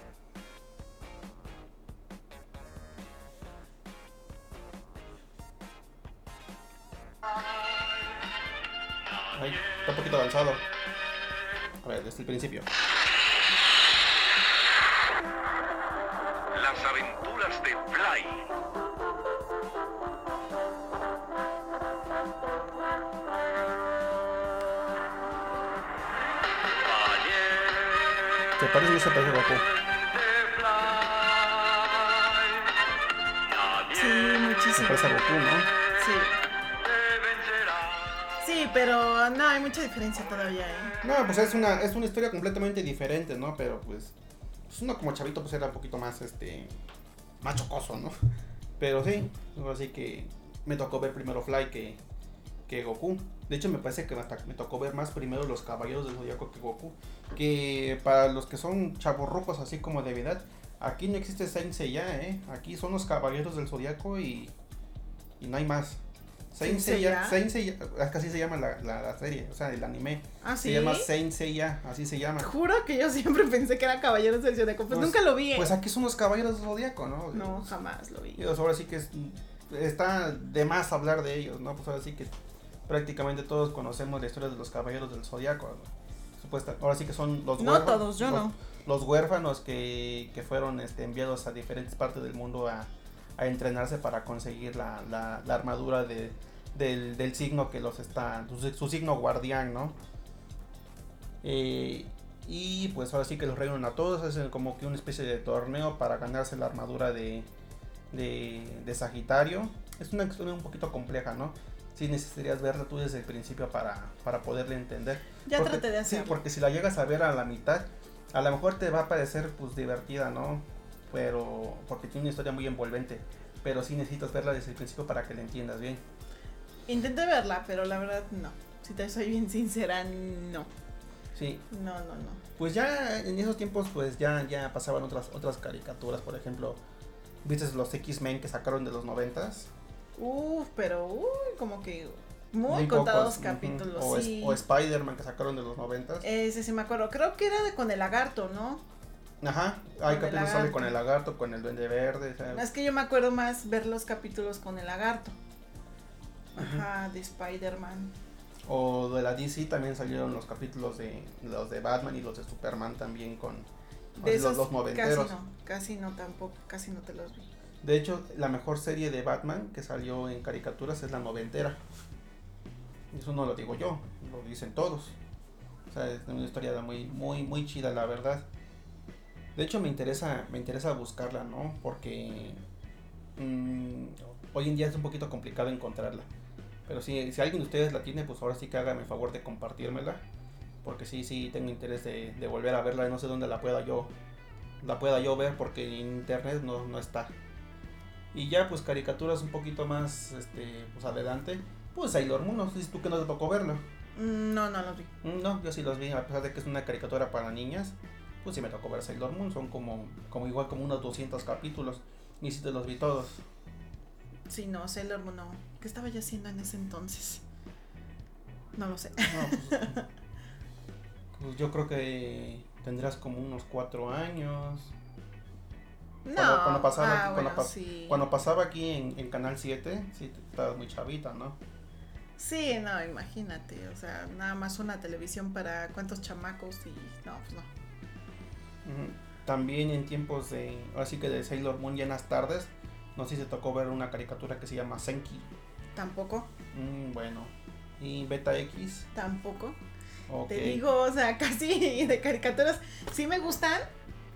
Ay, está un poquito avanzado. A ver, desde el principio. ¿Te parece que se parece Goku? Sí, Se muchísimo. parece a Goku, ¿no? Sí. Sí, pero no, hay mucha diferencia todavía, ¿eh? No, pues es una, es una historia completamente diferente, ¿no? Pero pues, pues uno como chavito pues era un poquito más, este, más chocoso, ¿no? Pero sí, así que me tocó ver primero Fly que, que Goku. De hecho, me parece que me tocó ver más primero los Caballeros del Zodiaco que Goku. Que para los que son chavorrucos así como de edad, aquí no existe Saint Seiya, ¿eh? Aquí son los Caballeros del Zodiaco y, y no hay más. Saint ¿Saint Seiya? Saint Seiya, así se llama la, la, la serie, o sea, el anime. Ah, Se sí. llama Saint Seiya, así se llama. Juro que yo siempre pensé que era Caballeros del Zodiaco, pues, Pues- nunca lo vi. ¿eh? Pues aquí son los caballeros del zodiaco, ¿no? no, jamás lo vi. Y ahora sí que es- está de más hablar de ellos, ¿no? Pues ahora sí que prácticamente todos conocemos la historia de los caballeros del zodiaco. ¿no? Supuesta, ahora sí que son los No huérfanos, todos, yo los, no. los huérfanos que, que fueron este, enviados a diferentes partes del mundo a, a entrenarse para conseguir la, la- la armadura de, del, del signo que los está, su, su signo guardián, ¿no? Eh, y pues ahora sí que los reúnen a todos, hacen como que una especie de torneo para ganarse la armadura de, de, de Sagitario. Es una historia un poquito compleja, ¿no? Sí necesitarías verla tú desde el principio para, para poderle entender. Ya Porque- traté de Sí, hacerlo. porque si la llegas a ver a la mitad, a lo mejor te va a parecer pues divertida, ¿no? Pero porque tiene una historia muy envolvente. Pero sí necesitas verla desde el principio para que la entiendas bien. Intenté verla, pero la verdad no. Si te soy bien sincera, no. Sí, No, no, no. pues ya en esos tiempos pues ya, ya pasaban otras, otras caricaturas, por ejemplo, ¿viste los X-Men que sacaron de los noventas? Uf, pero uy, como que muy, Muy contados pocos, capítulos. O, sí. o Spider-Man que sacaron de los noventas. Ese sí me acuerdo. Creo que era de con el lagarto, ¿no? Ajá, hay capítulos sale con el lagarto, con el duende verde. sea, Es que yo me acuerdo más ver los capítulos con el lagarto. Ajá, de Spider-Man. O de la DC también salieron los capítulos de los de Batman y los de Superman también con De esos los, los casi noventeros. no, casi no tampoco, casi no te los vi. De hecho, la mejor serie de Batman que salió en caricaturas es la noventera. Eso no lo digo yo, lo dicen todos. O sea, es una historia muy, muy, muy chida, la verdad. De hecho, me interesa, me interesa buscarla, ¿no? Porque mm, hoy en día es un poquito complicado encontrarla. Pero si, si alguien de ustedes la tiene, pues ahora sí que hágame el favor de compartírmela. Porque sí, sí, tengo interés de, de volver a verla. No sé dónde la pueda yo, la pueda yo ver porque en internet no, no está. Y ya pues caricaturas un poquito más este pues adelante. Pues Sailor Moon, no sé si tú que no te tocó verlo. Mm, No, no los vi. Mm, No, yo sí los vi, a pesar de que es una caricatura para niñas, pues sí me tocó ver Sailor Moon, son como, como igual como unos 200 capítulos, y sí te los vi todos. Sí, no, Sailor Moon no. ¿Qué estaba yo haciendo en ese entonces? No lo sé. No, pues, pues yo creo que tendrás como unos 4 años. No. Cuando- cuando pasaba ah, aquí, cuando bueno, sí. Cuando pasaba aquí en, en Canal 7, sí, estabas muy chavita, ¿no? Sí, no, imagínate. O sea, nada más una televisión para cuántos chamacos y. No, pues no. También en tiempos de, así que de Sailor Moon ya en las tardes, no sé si te tocó ver una caricatura que se llama Senki. Tampoco, Mm, bueno. Y Beta X. tampoco. Te digo, o sea, casi de caricaturas. Sí me gustan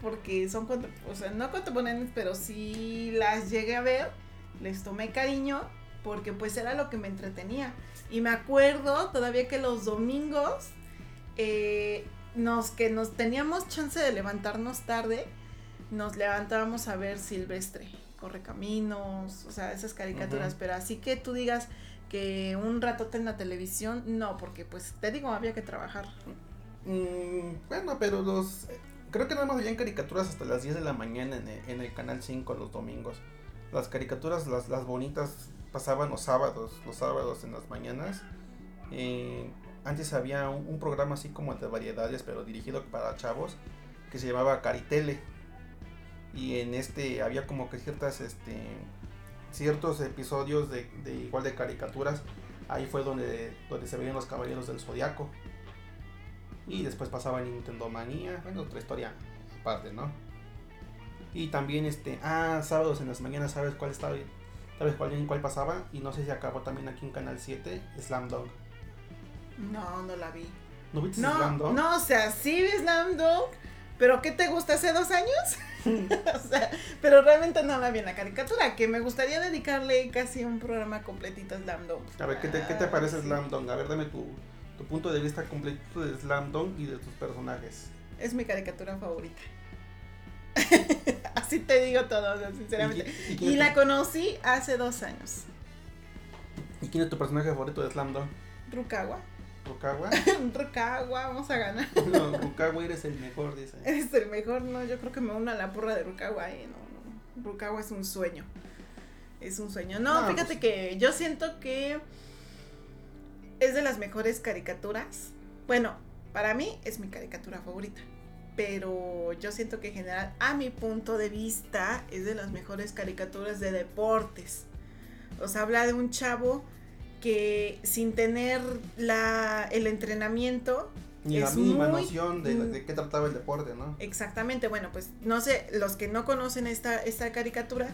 porque son, o sea, no contemporáneas, pero sí las llegué a ver. Les tomé cariño porque pues era lo que me entretenía. Y me acuerdo todavía que los domingos eh, nos que nos teníamos chance de levantarnos tarde, nos levantábamos a ver Silvestre, Correcaminos, o sea, esas caricaturas, pero así que tú digas que un ratote en la televisión, no, porque pues te digo, había que trabajar. Mm, bueno, pero los... Creo que nada más habían caricaturas hasta las 10 de la mañana en el, en el Canal 5 los domingos. Las caricaturas, las, las bonitas, pasaban los sábados, los sábados en las mañanas. Eh, antes había un, programa así como de variedades, pero dirigido para chavos, que se llamaba Caritele. Y en este había como que ciertas, este, ciertos episodios de, de igual de caricaturas. Ahí fue donde, donde se veían los caballeros del zodiaco. Y después pasaba Nintendo Manía, bueno, otra historia aparte, ¿no? Y también este, ah, sábados en las mañanas, ¿sabes cuál estaba? ¿Sabes cuál, cuál pasaba? Y no sé si acabó también aquí en Canal 7, Slam Dunk. No, no la vi. ¿No viste No, Slam no, o sea, sí vi Slam pero ¿qué te gusta hace dos años? o sea, pero realmente no la vi en la caricatura, que me gustaría dedicarle casi un programa completito a Slam. A ver, ¿qué te, qué te Ah, parece sí. Slam? A ver, dame tu, tu punto de vista completo de Slam y de tus personajes. Es mi caricatura favorita. Así te digo todo, sinceramente. ¿Y, la conocí hace dos años. ¿Y quién es tu personaje favorito de Slam? Rukawa. ¿Rukawa? Rukawa, vamos a ganar. no, Rukawa eres el mejor, dice. Es el mejor, no, yo creo que me uno a la porra de Rukawa, eh, no, no. Rukawa es un sueño. Es un sueño. No, No, fíjate pues- que yo siento que es de las mejores caricaturas. Bueno, para mí es mi caricatura favorita. Pero yo siento que en general, a mi punto de vista, es de las mejores caricaturas de deportes. O sea, habla de un chavo que sin tener la, el entrenamiento Ni la mínima muy- noción de, mm. de qué trataba el deporte, ¿no? Exactamente, bueno, pues no sé, los que no conocen esta, esta caricatura,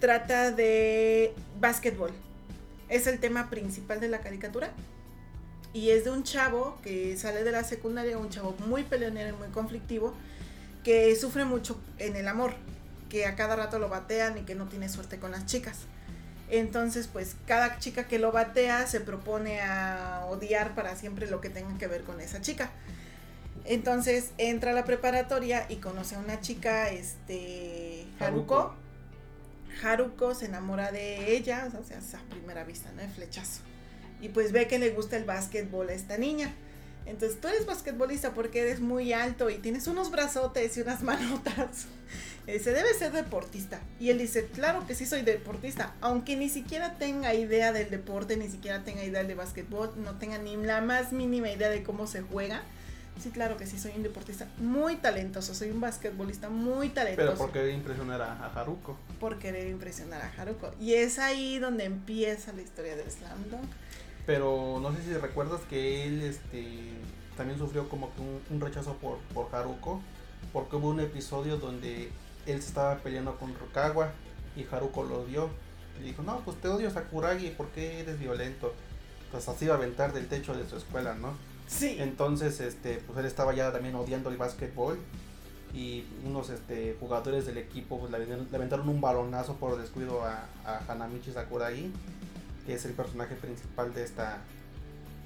trata de básquetbol. Es el tema principal de la caricatura. Y es de un chavo que sale de la secundaria, un chavo muy peleonero y muy conflictivo, que sufre mucho en el amor, que a cada rato lo batean y que no tiene suerte con las chicas. Entonces, pues cada chica que lo batea se propone a odiar para siempre lo que tenga que ver con esa chica. Entonces entra a la preparatoria y conoce a una chica, este, Haruko. Haruko se enamora de ella, o sea, es a primera vista, ¿no? El flechazo. Y pues ve que le gusta el básquetbol a esta niña. Entonces tú eres basquetbolista porque eres muy alto y tienes unos brazotes y unas manotas. Se debe ser deportista. Y él dice, claro que sí soy deportista, aunque ni siquiera tenga idea del deporte, ni siquiera tenga idea de básquetbol, no tenga ni la más mínima idea de cómo se juega. Sí, claro que sí, soy un deportista muy talentoso, soy un basquetbolista muy talentoso Pero porque impresionar a, a Haruko. por querer impresionar a Haruko. Y es ahí donde empieza la historia del Slam Dunk. Pero no sé si recuerdas que él este también sufrió como que un, un rechazo por, por Haruko. Porque hubo un episodio donde él se estaba peleando con Rukawa y Haruko lo vio. Y dijo, no, pues te odio Sakuragi, ¿por qué eres violento? Pues así iba a aventar del techo de su escuela, ¿no? Sí. Entonces, este, pues él estaba ya también odiando el básquetbol. Y unos este, jugadores del equipo pues, le, aven- le aventaron un balonazo por descuido a, a Hanamichi Sakuragi, que es el personaje principal de esta,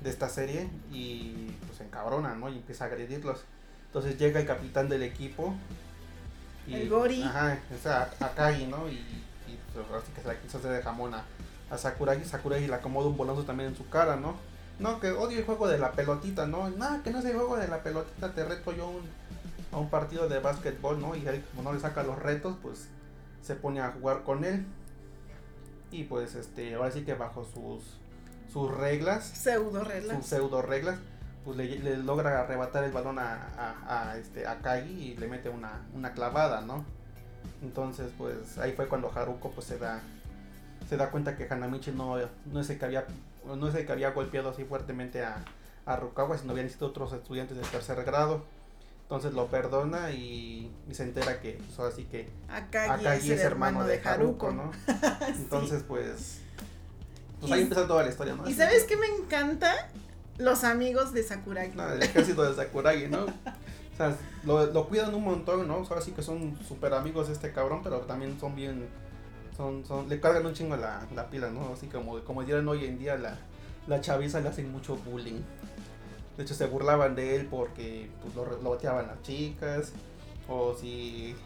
de esta serie. Y pues se encabrona, ¿no? Y empieza a agredirlos. Entonces llega el capitán del equipo. El Gori. Ajá, es a- Akagi, ¿no? Y, y pues ahora sí que se la quiso hacer de jamón a, Sakuragi. Sakuragi le acomoda un bolazo también en su cara, ¿no? No, que odio el juego de la pelotita, ¿no? No, que no es el juego de la pelotita, te reto yo a un, a un partido de básquetbol, ¿no? Y él, como no le saca los retos, pues se pone a jugar con él. Y pues, este, ahora sí que bajo sus, sus reglas, Pseudo sus reglas. pseudo reglas, pues le, le logra arrebatar el balón a, a, a, este, a Kagi y le mete una, una clavada, ¿no? Entonces, pues ahí fue cuando Haruko pues se da se da cuenta que Hanamichi no, no es el que había no es el que había golpeado así fuertemente a, a Rukawa, sino habían sido otros estudiantes de tercer grado. Entonces lo perdona y, y se entera que pues ahora sí que Akagi, Akagi es el hermano de Haruko. ¿no? Sí. Entonces, pues pues Y- ahí empieza toda la historia, ¿no? ¿Y sabes qué me encanta? Los amigos de Sakuragi. No, el ejército de Sakuragi, ¿no? O sea, lo, lo cuidan un montón, ¿no? O sea, sí que son súper amigos este cabrón, pero también son bien. Son, son, le cargan un chingo la, la pila, ¿no? Así como, como dieran hoy en día, la, la chaviza le hacen mucho bullying. De hecho, se burlaban de él porque pues, lo, lo bateaban las chicas, o si.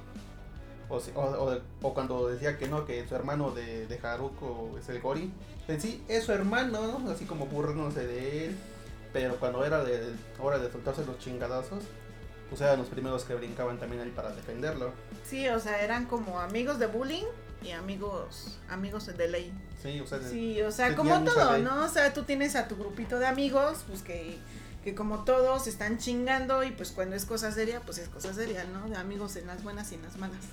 O, si- o- o cuando decía que no, que su hermano de, de Haruko es el Gori. En sí, es su hermano, ¿no? Así como burlándose de él. Pero cuando era de hora de soltarse los chingadazos, pues eran los primeros que brincaban también ahí para defenderlo. Sí, o sea, eran como amigos de bullying y amigos amigos de ley. Sí, o sea, Sí, o sea, como todo. ¿no? O sea, tú tienes a tu grupito de amigos, pues que, que como todos están chingando y pues cuando es cosa seria, pues es cosa seria, ¿no? De amigos en las buenas y en las malas.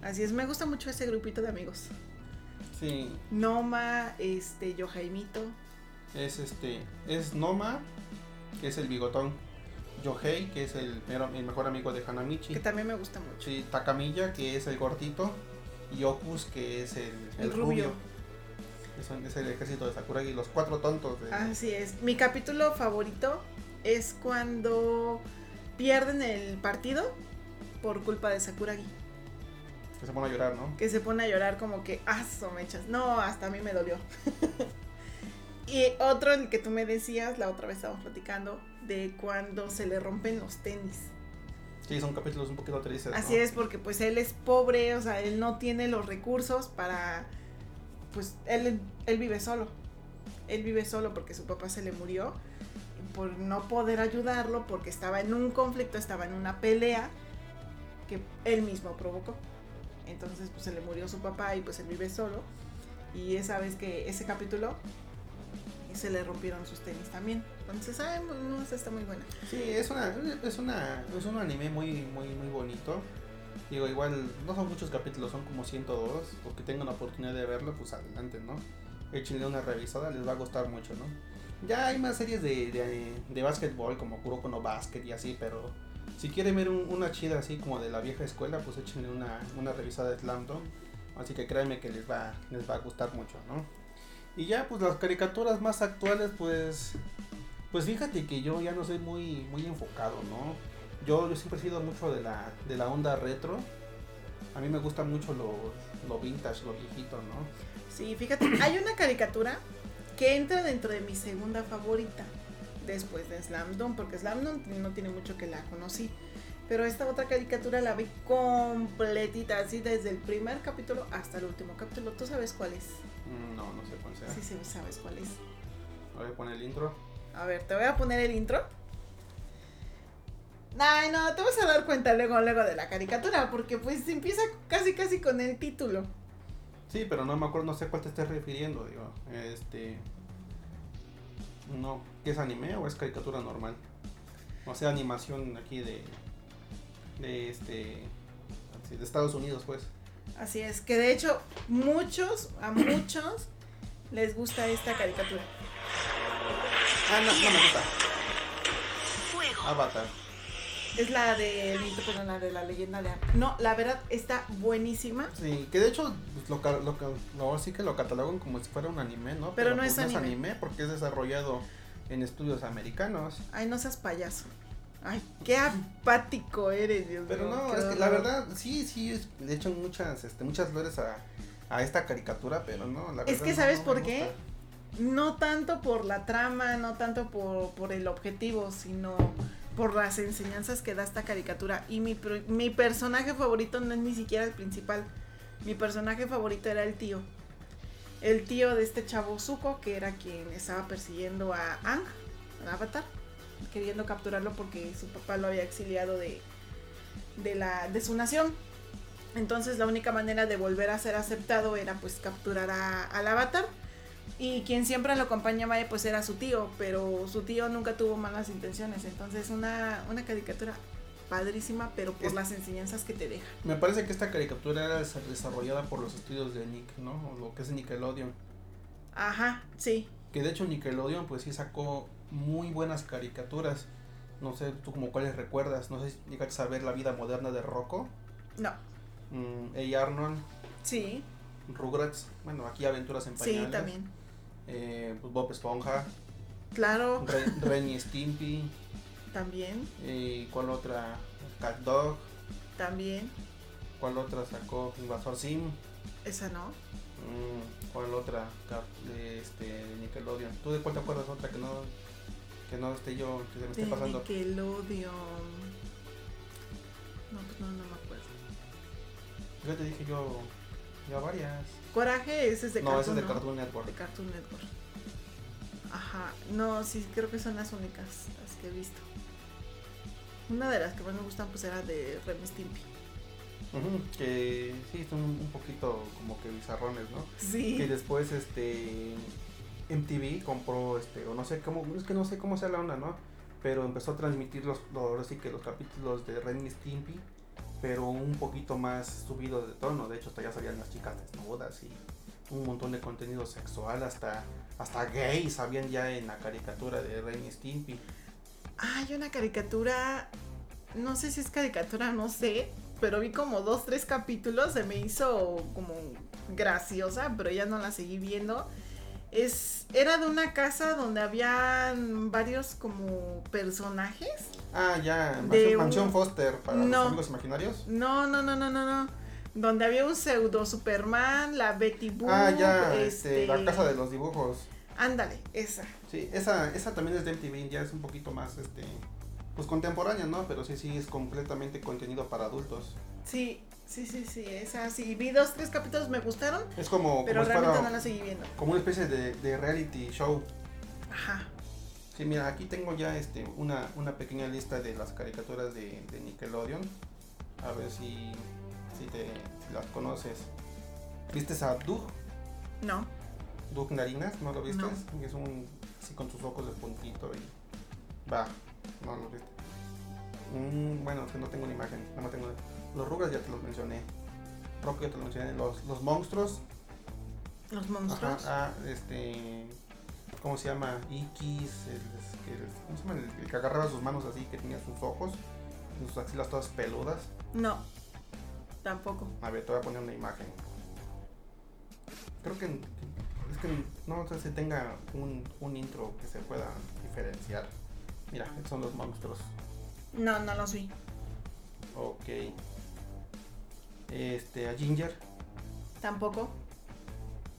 Así es, me gusta mucho ese grupito de amigos. sí, Noma, este, yo Jaimito. Es este, es Noma, que es el bigotón. Yohei, que es el, el mejor amigo de Hanamichi. Que también me gusta mucho. Sí, Takamiya, que es el gordito. Y Opus, que es el, El el rubio. rubio. Es, es el ejército de Sakuragi, los cuatro tontos. De, Así es. Mi capítulo favorito es cuando pierden el partido por culpa de Sakuragi. que se pone a llorar, ¿no? Que se pone a llorar como que, ah, mechas. No, hasta a mí me dolió. y otro, el que tú me decías, la otra vez estábamos platicando, de cuando se le rompen los tenis. Sí, son capítulos un poquito tristes. Así ¿no? es, porque pues él es pobre, o sea, él no tiene los recursos para, pues él, él vive solo. Él vive solo porque su papá se le murió por no poder ayudarlo porque estaba en un conflicto, estaba en una pelea que él mismo provocó. Entonces pues se le murió su papá y pues él vive solo. Y esa vez que ese capítulo se le rompieron sus tenis también. Entonces, ay, no, está muy buena. Sí, es una, es una, es un anime muy, muy, muy bonito. Digo, igual no son muchos capítulos, son como 102. Los que tengan la oportunidad de verlo, pues adelante, ¿no? échenle una revisada, les va a gustar mucho, ¿no? Ya hay más series de, de, de básquetbol como Kuroko no Basket y así, pero si quieren ver un- una chida así como de la vieja escuela, pues échenle una, una revisada de Slam. Así que créanme que les va, les va a gustar mucho, ¿no? Y ya, pues las caricaturas más actuales, pues. Pues fíjate que yo ya no soy muy, muy enfocado, ¿no? Yo, yo siempre he sido mucho de la, de la onda retro. A mí me gusta mucho lo, vintage, lo viejito, ¿no? Sí, fíjate, hay una caricatura que entra dentro de mi segunda favorita después de Slam Dunk, porque Slam Dunk no tiene mucho que la conocí. Pero esta otra caricatura la vi completita, así desde el primer capítulo hasta el último capítulo. ¿Tú sabes cuál es? Mm, No, no sé cuál sea. Sí, sí, sabes cuál es. Voy a poner el intro. A ver, te voy a poner el intro. Ay, no, te vas a dar cuenta luego, luego de la caricatura, porque pues empieza casi, casi con el título. Sí, pero no me acuerdo, no sé cuál te estés refiriendo, digo. Este. No, ¿qué es anime o es caricatura normal? O sea, animación aquí de. De este. de Estados Unidos, pues. Así es, que de hecho muchos, a muchos les gusta esta caricatura. Ah, no, no me gusta. Avatar. Es la de, perdón, la de la leyenda de. No, la verdad está buenísima. Sí, que de hecho pues, lo, lo, lo- sí que lo catalogan como si fuera un anime, ¿no? Pero no pues, es anime. porque es desarrollado en estudios americanos. Ay, no seas payaso. Ay, qué apático eres, Dios Pero mío. no, qué es que la verdad, sí, sí, es- le echan muchas, este, muchas flores a, a esta caricatura, pero no, la Es que no- ¿sabes no por qué? No tanto por la trama, no tanto por, por el objetivo, sino por las enseñanzas que da esta caricatura. Y mi, mi personaje favorito no es ni siquiera el principal. Mi personaje favorito era el tío. El tío de este chavo Zuko, que era quien estaba persiguiendo a Ang, Avatar, queriendo capturarlo porque su papá lo había exiliado de, de, la, de su nación. Entonces la única manera de volver a ser aceptado era pues capturar a- al Avatar. Y quien siempre lo acompañaba pues era su tío, pero su tío nunca tuvo malas intenciones. Entonces una, una caricatura padrísima, pero por Es- las enseñanzas que te deja. Me parece que esta caricatura era desa- desarrollada por los estudios de Nick, ¿no? O lo que es Nickelodeon. Ajá, sí. Que de hecho Nickelodeon pues sí sacó muy buenas caricaturas. No sé tú como cuáles recuerdas, no sé si llegaste a ver La vida moderna de Rocco, No, mm, Hey Arnold, sí, Rugrats, bueno aquí Aventuras en sí, Pañales, también. eh, pues, Bob Esponja, Claro, Re- Ren y Stimpy, también, y cuál otra, Cat Dog, también. cuál otra sacó Invasor Sim, Esa no. Mm, cuál otra de este de Nickelodeon. ¿Tú de cuál te acuerdas otra que no que no esté yo que se me esté De pasando? Nickelodeon. No, pues no, no me acuerdo. Yo te dije yo ya varias. Coraje, ese es de no, ese Cartoon, es de ¿no? Cartoon Network. De Cartoon Network. Ajá, no, sí, creo que son las únicas las que he visto. Una de las que más me gustan pues era de Remy Stimpy. Ujú, que sí, son un poquito como que bizarrones, ¿no? Que Sí. después este MTV compró este o no sé cómo es que no sé cómo sea la onda, ¿no? Pero empezó a transmitir los, los ahora sí que los capítulos de Ren Stimpy, pero un poquito más subido de tono, de hecho hasta ya salían las chicas desnudas y un montón de contenido sexual, hasta hasta gays habían ya en la caricatura de Ren y Stimpy. Hay una caricatura, no sé si es caricatura, no sé, pero vi como dos, tres capítulos, se me hizo como graciosa, pero ya no la seguí viendo. Es, era de una casa donde habían varios como personajes. Ah, ya, De Mansión, un- Foster para No. los amigos imaginarios. No, no, no, no, no, no. Donde había un pseudo Superman, la Betty Boop. ah, ya, este, este, la casa de los dibujos. Ándale, esa. Sí, esa, esa también es de MTV, ya es un poquito más, este, pues contemporánea, ¿no? Pero sí, sí, es completamente contenido para adultos. Sí, sí, sí, sí, esa sí. Vi dos, tres capítulos, me gustaron, Es como, pero como, realmente no la seguí viendo. como una especie de, de reality show. Ajá. Sí, mira, aquí tengo ya este, una, una pequeña lista de las caricaturas de, de Nickelodeon. A ver si, si, te, si las conoces. ¿Viste a Doug? No. Doug Narinas, ¿no lo viste? No. Es un, así con sus ojos de puntito y... Va, no lo viste. Mm, bueno, es que no tengo una imagen, no tengo... Los Rugrats ya te los mencioné. Rock ya te los mencioné. Los, los monstruos. Los Ajá, monstruos. ah, este. ¿Cómo se llama? Ikis, el, el- ¿cómo se llama? El, el que agarraba sus manos así, que tenía sus ojos, sus axilas todas peludas. No. Tampoco. A ver, te voy a poner una imagen. Creo que. Es que no sé si tenga un, un intro que se pueda diferenciar. Mira, son los monstruos. No, no los vi. Ok. Este, a Ginger. Tampoco.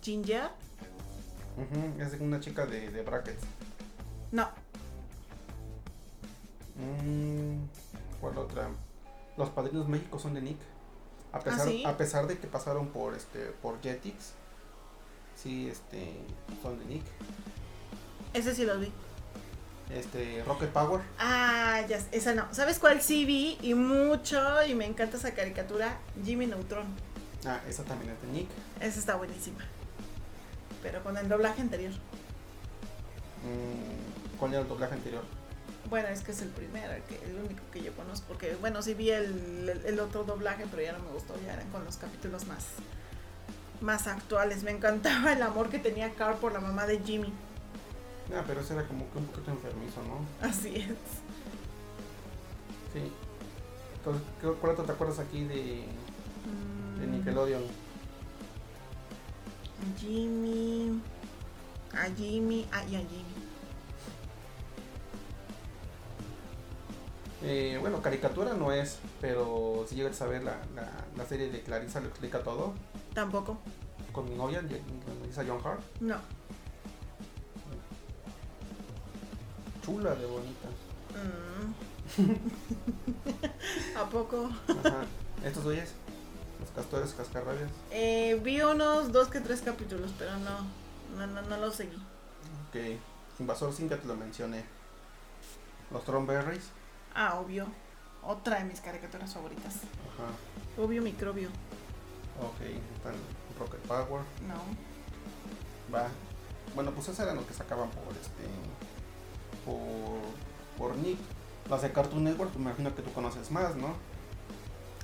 Ginger. Ujú, es una chica de, de brackets. No. Mm, ¿Cuál otra? Los padrinos mágicos son de Nick. A pesar, ¿sí? a pesar de que pasaron por este por Jetix. Sí, este son de Nick. Ese sí los vi. Este Rocket Power. Ah, ya. Esa no. ¿Sabes cuál sí vi? Y mucho. Y me encanta esa caricatura. Jimmy Neutron. Ah, esa también es de Nick. Esa está buenísima. Pero con el doblaje anterior. Mm, ¿Cuál era el doblaje anterior? Bueno, es que es el primero, el, que, el único que yo conozco. Porque, bueno, sí vi el, el- el otro doblaje, pero ya no me gustó. Ya eran con los capítulos más, más actuales. Me encantaba el amor que tenía Carl por la mamá de Jimmy. Ah, pero ese era como que un poquito enfermizo, ¿no? Así es. Sí. Entonces, ¿qué- ¿cuál otro te acuerdas aquí de, de Mm, Nickelodeon? Jimmy. A Jimmy. Ah, y a Jimmy. Eh, bueno, caricatura no es, pero si llegas a ver la, la, la serie de Clarissa lo explica todo, Tampoco. con mi novia, Clarissa John Hart, No. Chula de bonita. Mm. ¿A poco? Ajá. Estos oyes, los castores cascarrabias. Eh, vi unos dos que tres capítulos, pero no. No, no, no los seguí. Ok, Invasor ya te lo mencioné. Los Thornberries. Ah, obvio. Otra de mis caricaturas favoritas. Ajá. Obvio microbio. Ok, están Rocket Power. No. Va. Bueno, pues esos eran los que sacaban por este. Por. Por Nick. Las de Cartoon Network, me imagino que tú conoces más, ¿no?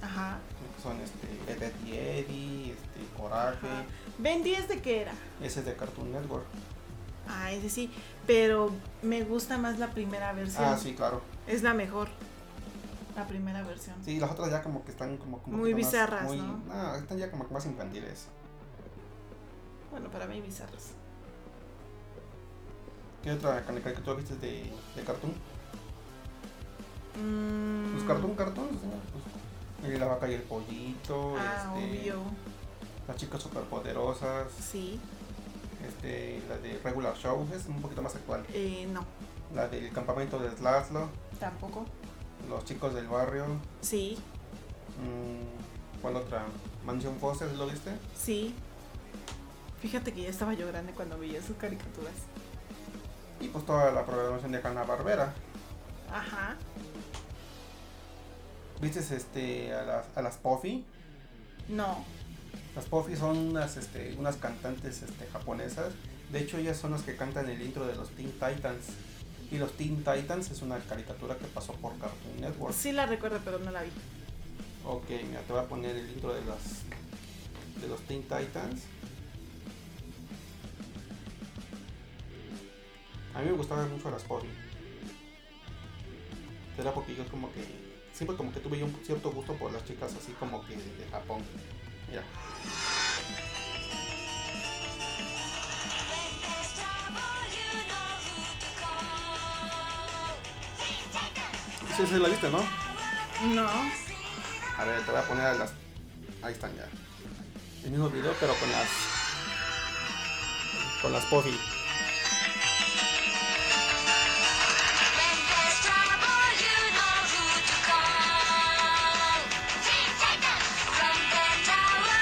Ajá. Son este. Ed, Ed y Eddie, este. Coraje. Ajá. ¿Ben 10 de qué era? Ese es de Cartoon Network. Ah, ese sí. Pero me gusta más la primera versión. Ah, sí, claro. Es la mejor. La primera versión. Sí, las otras ya como que están como. como Muy más- bizarras, muy- ¿no? están ya como que más infantiles. Bueno, para mí bizarros. ¿Qué otra caricatura viste de, de Cartoon? Mm, Pues Cartoon, Cartoon. Pues, eh, la vaca y el pollito. Ah, este, obvio. Las chicas superpoderosas. Sí. Este, la de Regular Show es un poquito más actual. Eh, no. La del campamento de Slaslo. Tampoco. Los chicos del barrio. Sí. mm, ¿Cuál otra? Mansión Foster, ¿lo viste? Sí. Fíjate que ya estaba yo grande cuando veía sus caricaturas. Y pues toda la programación de Hanna Barbera. Ajá. ¿Viste este, a, las, a las Puffy? No. Las Puffy son unas, este, unas cantantes este, japonesas. De hecho, ellas son las que cantan el intro de los Teen Titans. Y los Teen Titans es una caricatura que pasó por Cartoon Network. Sí la recuerdo, pero no la vi. Ok, mira, te voy a poner el intro de las de los Teen Titans. A mí me gustaban mucho las Puffy. Era porque yo como que siempre como que tuve un cierto gusto por las chicas así como que de Japón. Mira. Sí, sí, la viste, ¿no? No. A ver, te voy a poner a las. Ahí están ya. El mismo video, pero con las. Con las Puffy.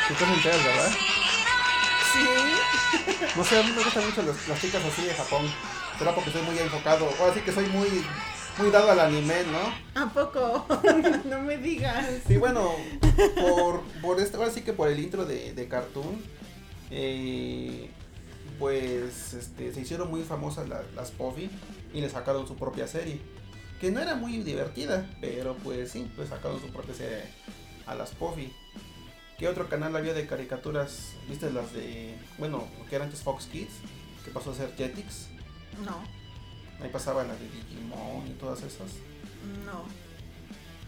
Tú te enteras, ¿verdad? Sí. No sé, a mí me gustan mucho las, las chicas así de Japón. Será porque soy muy enfocado. Ahora sí que soy muy. Muy dado al anime, ¿no? ¿A poco? no me digas. Y bueno, por, por esto, ahora sí que por el intro de, de Cartoon, eh, pues este, se hicieron muy famosas la- las Puffy y le sacaron su propia serie. Que no era muy divertida, pero pues sí, le sacaron su propia serie a las Puffy. ¿Qué otro canal había de caricaturas? ¿Viste las de, bueno, lo que era antes Fox Kids? Que pasó a ser Jetix. No, Ahí pasaban las de Digimon y todas esas. no.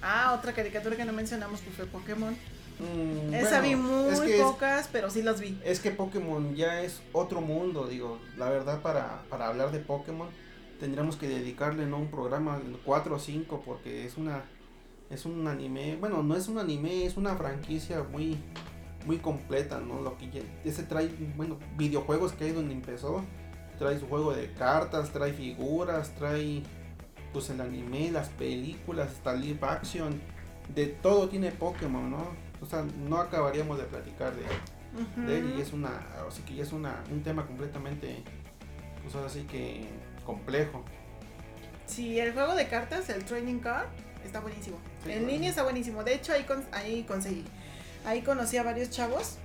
Ah, otra caricatura que no mencionamos pues fue Pokémon. Mm, Esa bueno, vi muy es que es- pocas, pero sí las vi. Es que Pokémon ya es otro mundo, digo, la verdad para, para hablar de Pokémon tendríamos que dedicarle ¿no? un programa 4 o 5 porque es una es un anime, bueno, no es un anime, es una franquicia muy muy completa, ¿no? Lo que ese trae, bueno, videojuegos que ahí donde empezó, trae su juego de cartas, trae figuras, trae pues el anime, las películas, hasta live action, de todo tiene Pokémon, ¿no? O sea, no acabaríamos de platicar de Ujú. de él y es una así que ya es una un tema completamente pues ahora sí que complejo Sí, el juego de cartas, el Training Card, está buenísimo. En bueno. línea está buenísimo. De hecho, ahí, con- ahí conseguí. Ahí conocí a varios chavos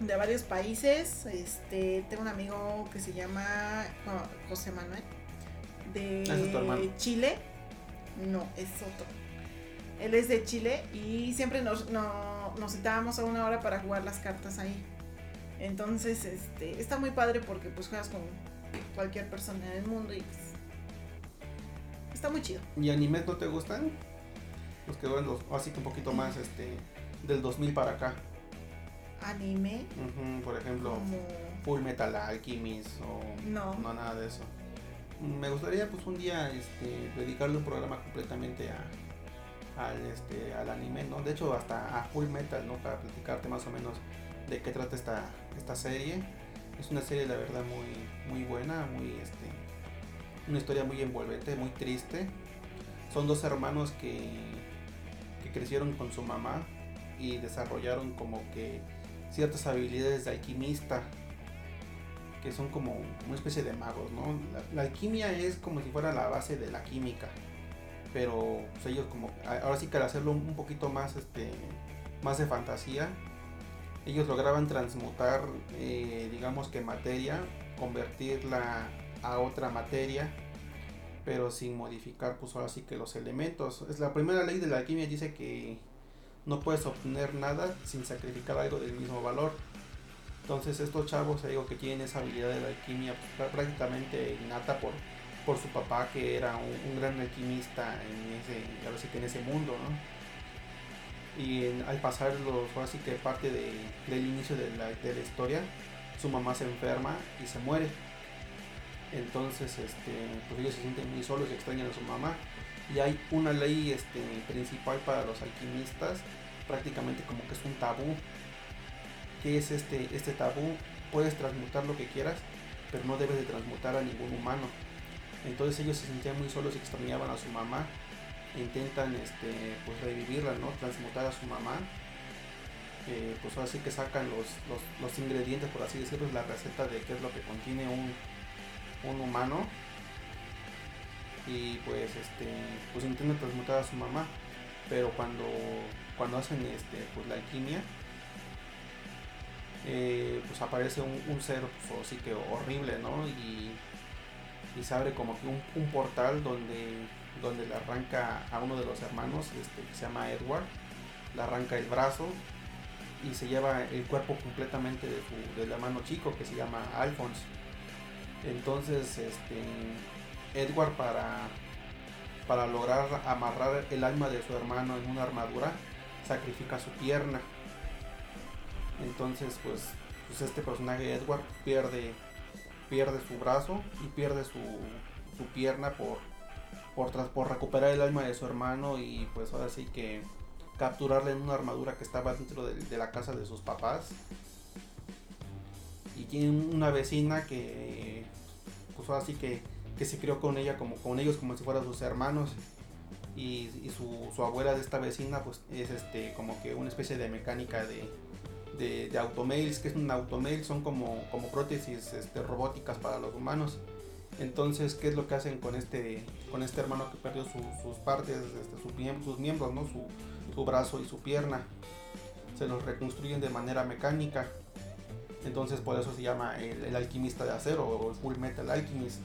de varios países. Este, tengo un amigo que se llama Jo- José Manuel de es hermano. Chile. No, es otro. Él es de Chile y siempre nos, no- nos citábamos a una hora para jugar las cartas ahí. Entonces, este, está muy padre porque pues juegas con cualquier persona en el mundo y pues, está muy chido. y animes no te gustan los que van los así que un poquito más este del 2000 para acá. Anime, por ejemplo como... Full Metal Alchemist o No. no nada de eso. Me gustaría pues un día este dedicarle un programa completamente a al este al anime no de hecho hasta a Full Metal no para platicarte más o menos de qué trata esta esta serie. Es una serie la verdad muy muy buena muy este una historia muy envolvente muy triste. Son dos hermanos que que crecieron con su mamá y desarrollaron como que ciertas habilidades de alquimista que son como una especie de magos, ¿no? La, alquimia es como si fuera la base de la química, pero pues, ellos como, ahora sí que al hacerlo un poquito más, este, más de fantasía, ellos lograban transmutar, eh, digamos que materia, convertirla a otra materia, pero sin modificar, pues ahora sí que los elementos. Es la primera ley de la alquimia dice que no puedes obtener nada sin sacrificar algo del mismo valor. Entonces estos chavos, digo que tienen esa habilidad de la alquimia pues, prá- prácticamente innata por, por su papá que era un, gran alquimista en ese, ahora sí que en ese mundo, ¿no? Y al pasar los, ahora sí que parte de- del inicio de la, de la historia, su mamá se enferma y se muere. Entonces, este, pues ellos se sienten muy solos y extrañan a su mamá. Y hay una ley este, principal para los alquimistas, prácticamente como que es un tabú. que es este, este tabú? Puedes transmutar lo que quieras, pero no debes de transmutar a ningún humano. Entonces ellos se sentían muy solos y extrañaban a su mamá. Intentan este, pues revivirla, ¿no? Transmutar a su mamá. Eh, pues así que sacan los, los, los ingredientes, por así decirlo, la receta de qué es lo que contiene un, un humano. Y pues este pues intentan transmutar a su mamá. Pero cuando cuando hacen este pues la alquimia eh, pues aparece un, un ser pues, así que horrible no y, y se abre como que un, un portal donde donde le arranca a uno de los hermanos este que se llama Edward. Le arranca el brazo y se lleva el cuerpo completamente de su del hermano chico que se llama Alphonse entonces este Edward para, para lograr amarrar el alma de su hermano en una armadura sacrifica su pierna. Entonces pues, pues este personaje Edward pierde, pierde su brazo y pierde su, su pierna por, por, por recuperar el alma de su hermano y pues ahora sí que capturarle en una armadura que estaba dentro de, de la casa de sus papás. Y tiene una vecina que pues ahora sí que, que se crió con ella como con ellos como si fueran sus hermanos. Y, su, su abuela de esta vecina pues es este como que una especie de mecánica de, de, de automails que es un automail son como, como prótesis este, robóticas para los humanos. Entonces qué es lo que hacen con este con este hermano que perdió su- sus partes este, sus, sus miembros no su, su brazo y su pierna. Se los reconstruyen de manera mecánica entonces por eso se llama el, alquimista de acero o el Full Metal Alchemist.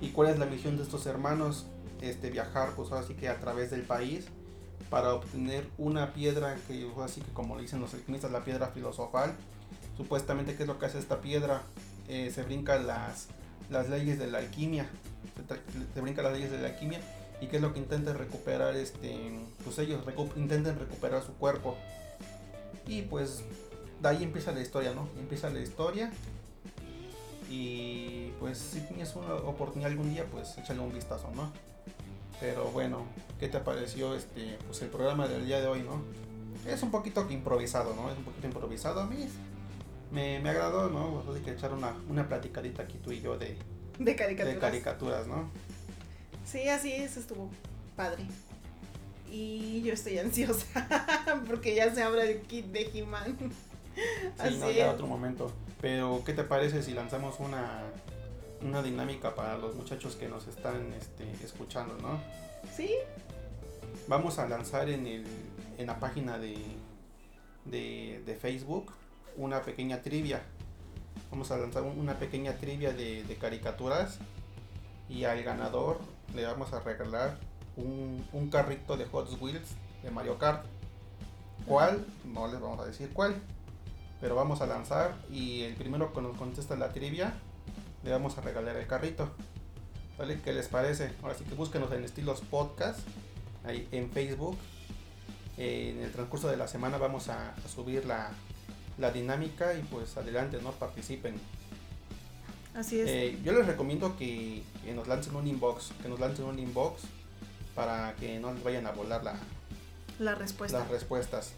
¿Y cuál es la misión de estos hermanos? Este, viajar pues ahora sí que a través del país para obtener una piedra que fue así que como le dicen los alquimistas la piedra filosofal. Supuestamente qué es lo que hace esta piedra Eh, se brinca las las leyes de la alquimia. Se, se brinca las leyes de la alquimia. Y qué es lo que intenta recuperar este pues ellos intentan recuperar su cuerpo. Y pues de ahí empieza la historia no empieza la historia y pues si tienes una oportunidad algún día pues échale un vistazo no pero bueno, ¿qué te pareció este pues el programa del día de hoy, no? Es un poquito improvisado, ¿no? Es un poquito improvisado a mí. Me, me agradó, ¿no? Pues, hay que echar una, una platicadita aquí tú y yo de, De caricaturas. de caricaturas, ¿no? Sí, así es, estuvo padre. Y yo estoy ansiosa porque ya se abre el kit de He-Man. Sí, no, ya otro momento. Pero, ¿qué te parece si lanzamos una, una dinámica para los muchachos que nos están este, escuchando, ¿no? Sí, Vamos a lanzar en, el, en la página de, de, de Facebook una pequeña trivia. Vamos a lanzar un- una pequeña trivia de, de caricaturas y al ganador le vamos a regalar un, un carrito de Hot Wheels de Mario Kart. ¿Cuál? No les vamos a decir cuál. Pero vamos a lanzar y el primero que nos contesta la trivia le vamos a regalar el carrito. ¿Vale? ¿Qué les parece? Ahora sí que búsquenos en estilos podcast ahí en Facebook. Eh, en el transcurso de la semana vamos a, a subir la, la dinámica y pues adelante, ¿no? Participen. así es. Eh, yo les recomiendo que, que nos lancen un inbox, que nos lancen un inbox para que no les vayan a volar la- la respuesta. las respuestas.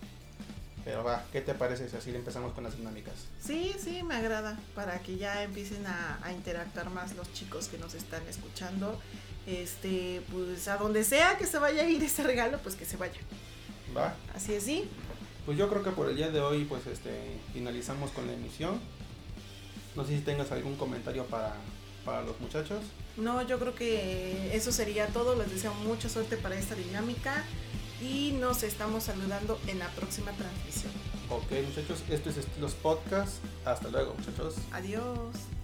Pero va, ¿qué te parece si así empezamos con las dinámicas? Sí, sí, me agrada. Para que ya empiecen a, a interactuar más los chicos que nos están escuchando. Este, pues a donde sea que se vaya a ir ese regalo, pues que se vaya. ¿Va? Así es, sí. Pues yo creo que por el día de hoy pues este finalizamos con la emisión. No sé si tengas algún comentario para, para los muchachos. No, yo creo que eso sería todo. Les deseo mucha suerte para esta dinámica. Y nos estamos saludando en la próxima transmisión. Ok muchachos, esto es Estilos Podcast. Hasta luego muchachos. Adiós.